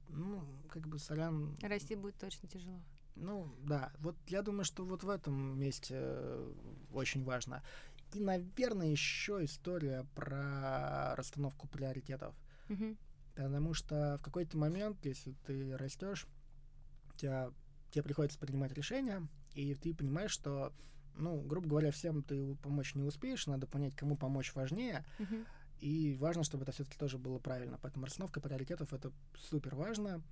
mm-hmm. ну, как бы сорян...
Расти будет точно тяжело.
Ну, да. Вот я думаю, что вот в этом месте э, очень важно. И, наверное, еще история про расстановку приоритетов.
Mm-hmm.
Потому что в какой-то момент, если ты растешь, тебя, тебе приходится принимать решения, и ты понимаешь, что, ну, грубо говоря, всем ты помочь не успеешь, надо понять, кому помочь важнее,
uh-huh.
и важно, чтобы это все-таки тоже было правильно. Поэтому расстановка приоритетов это супер важно.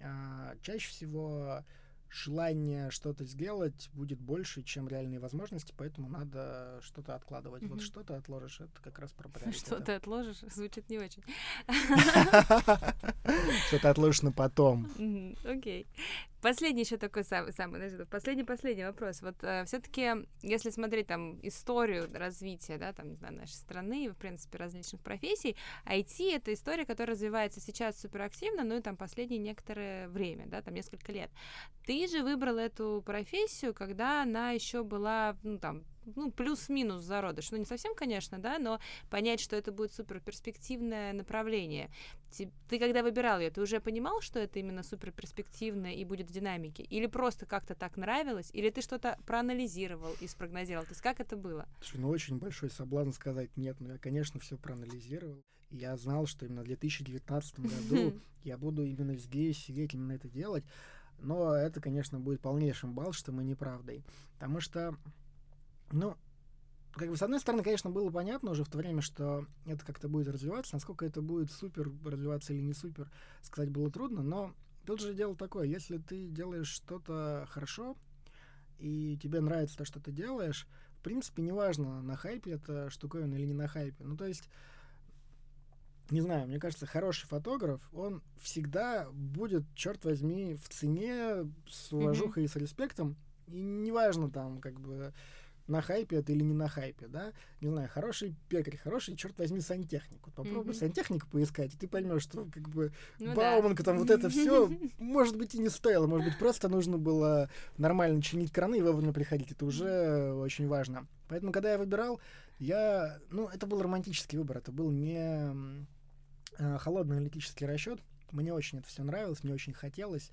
А, чаще всего желание что-то сделать будет больше, чем реальные возможности, поэтому надо что-то откладывать. Mm-hmm. Вот что-то отложишь, это как раз про приоритеты.
Что ты отложишь, звучит не очень.
Что-то отложишь на потом.
Окей. Последний еще такой самый, самый, последний последний вопрос. Вот э, все-таки, если смотреть там историю развития, да, там не знаю нашей страны и в принципе различных профессий, IT это история, которая развивается сейчас суперактивно, ну и там последнее некоторое время, да, там несколько лет. Ты же выбрал эту профессию, когда она еще была, ну там ну, плюс-минус зародыш. Ну, не совсем, конечно, да, но понять, что это будет супер перспективное направление. Ты, ты когда выбирал ее, ты уже понимал, что это именно супер перспективное и будет в динамике? Или просто как-то так нравилось? Или ты что-то проанализировал и спрогнозировал? То есть как это было?
Слушай, ну, очень большой соблазн сказать нет. Ну, я, конечно, все проанализировал. Я знал, что именно в 2019 году я буду именно здесь сидеть, именно это делать. Но это, конечно, будет полнейшим бал, что мы неправдой. Потому что ну, как бы, с одной стороны, конечно, было понятно уже в то время, что это как-то будет развиваться. Насколько это будет супер развиваться или не супер, сказать было трудно. Но тут же дело такое, если ты делаешь что-то хорошо, и тебе нравится то, что ты делаешь, в принципе, неважно, на хайпе это штуковина или не на хайпе. Ну, то есть, не знаю, мне кажется, хороший фотограф, он всегда будет, черт возьми, в цене, с уважухой mm-hmm. и с респектом. И неважно там, как бы, на хайпе это или не на хайпе, да? Не знаю, хороший пекарь, хороший, черт возьми, сантехник. Вот попробуй mm-hmm. сантехника поискать, и ты поймешь, что как бы ну, Бауманка да. там вот это все, может быть, и не стоило, может быть, просто нужно было нормально чинить краны и вовремя приходить. Это уже очень важно. Поэтому, когда я выбирал, я, ну, это был романтический выбор, это был не холодный аналитический расчет. Мне очень это все нравилось, мне очень хотелось.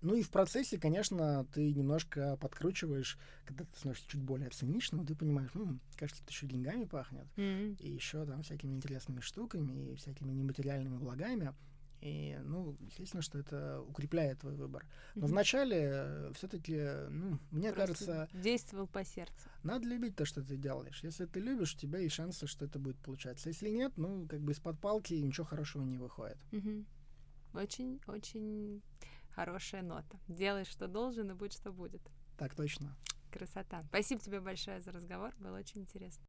Ну и в процессе, конечно, ты немножко подкручиваешь, когда ты становишься чуть более циничным, ты понимаешь, ну, кажется, это еще деньгами пахнет,
mm-hmm.
и еще там всякими интересными штуками, и всякими нематериальными благами. И, ну, естественно, что это укрепляет твой выбор. Но
Мгм.
вначале все-таки, ну, мне
Просто
кажется,
Действовал по сердцу.
надо любить то, что ты делаешь. Если ты любишь, у тебя есть шансы, что это будет получаться. Если нет, ну, как бы из-под палки ничего хорошего не выходит.
Мгм. Очень, очень хорошая нота. Делай, что должен, и будь, что будет.
Так точно.
Красота. Спасибо тебе большое за разговор. Было очень интересно.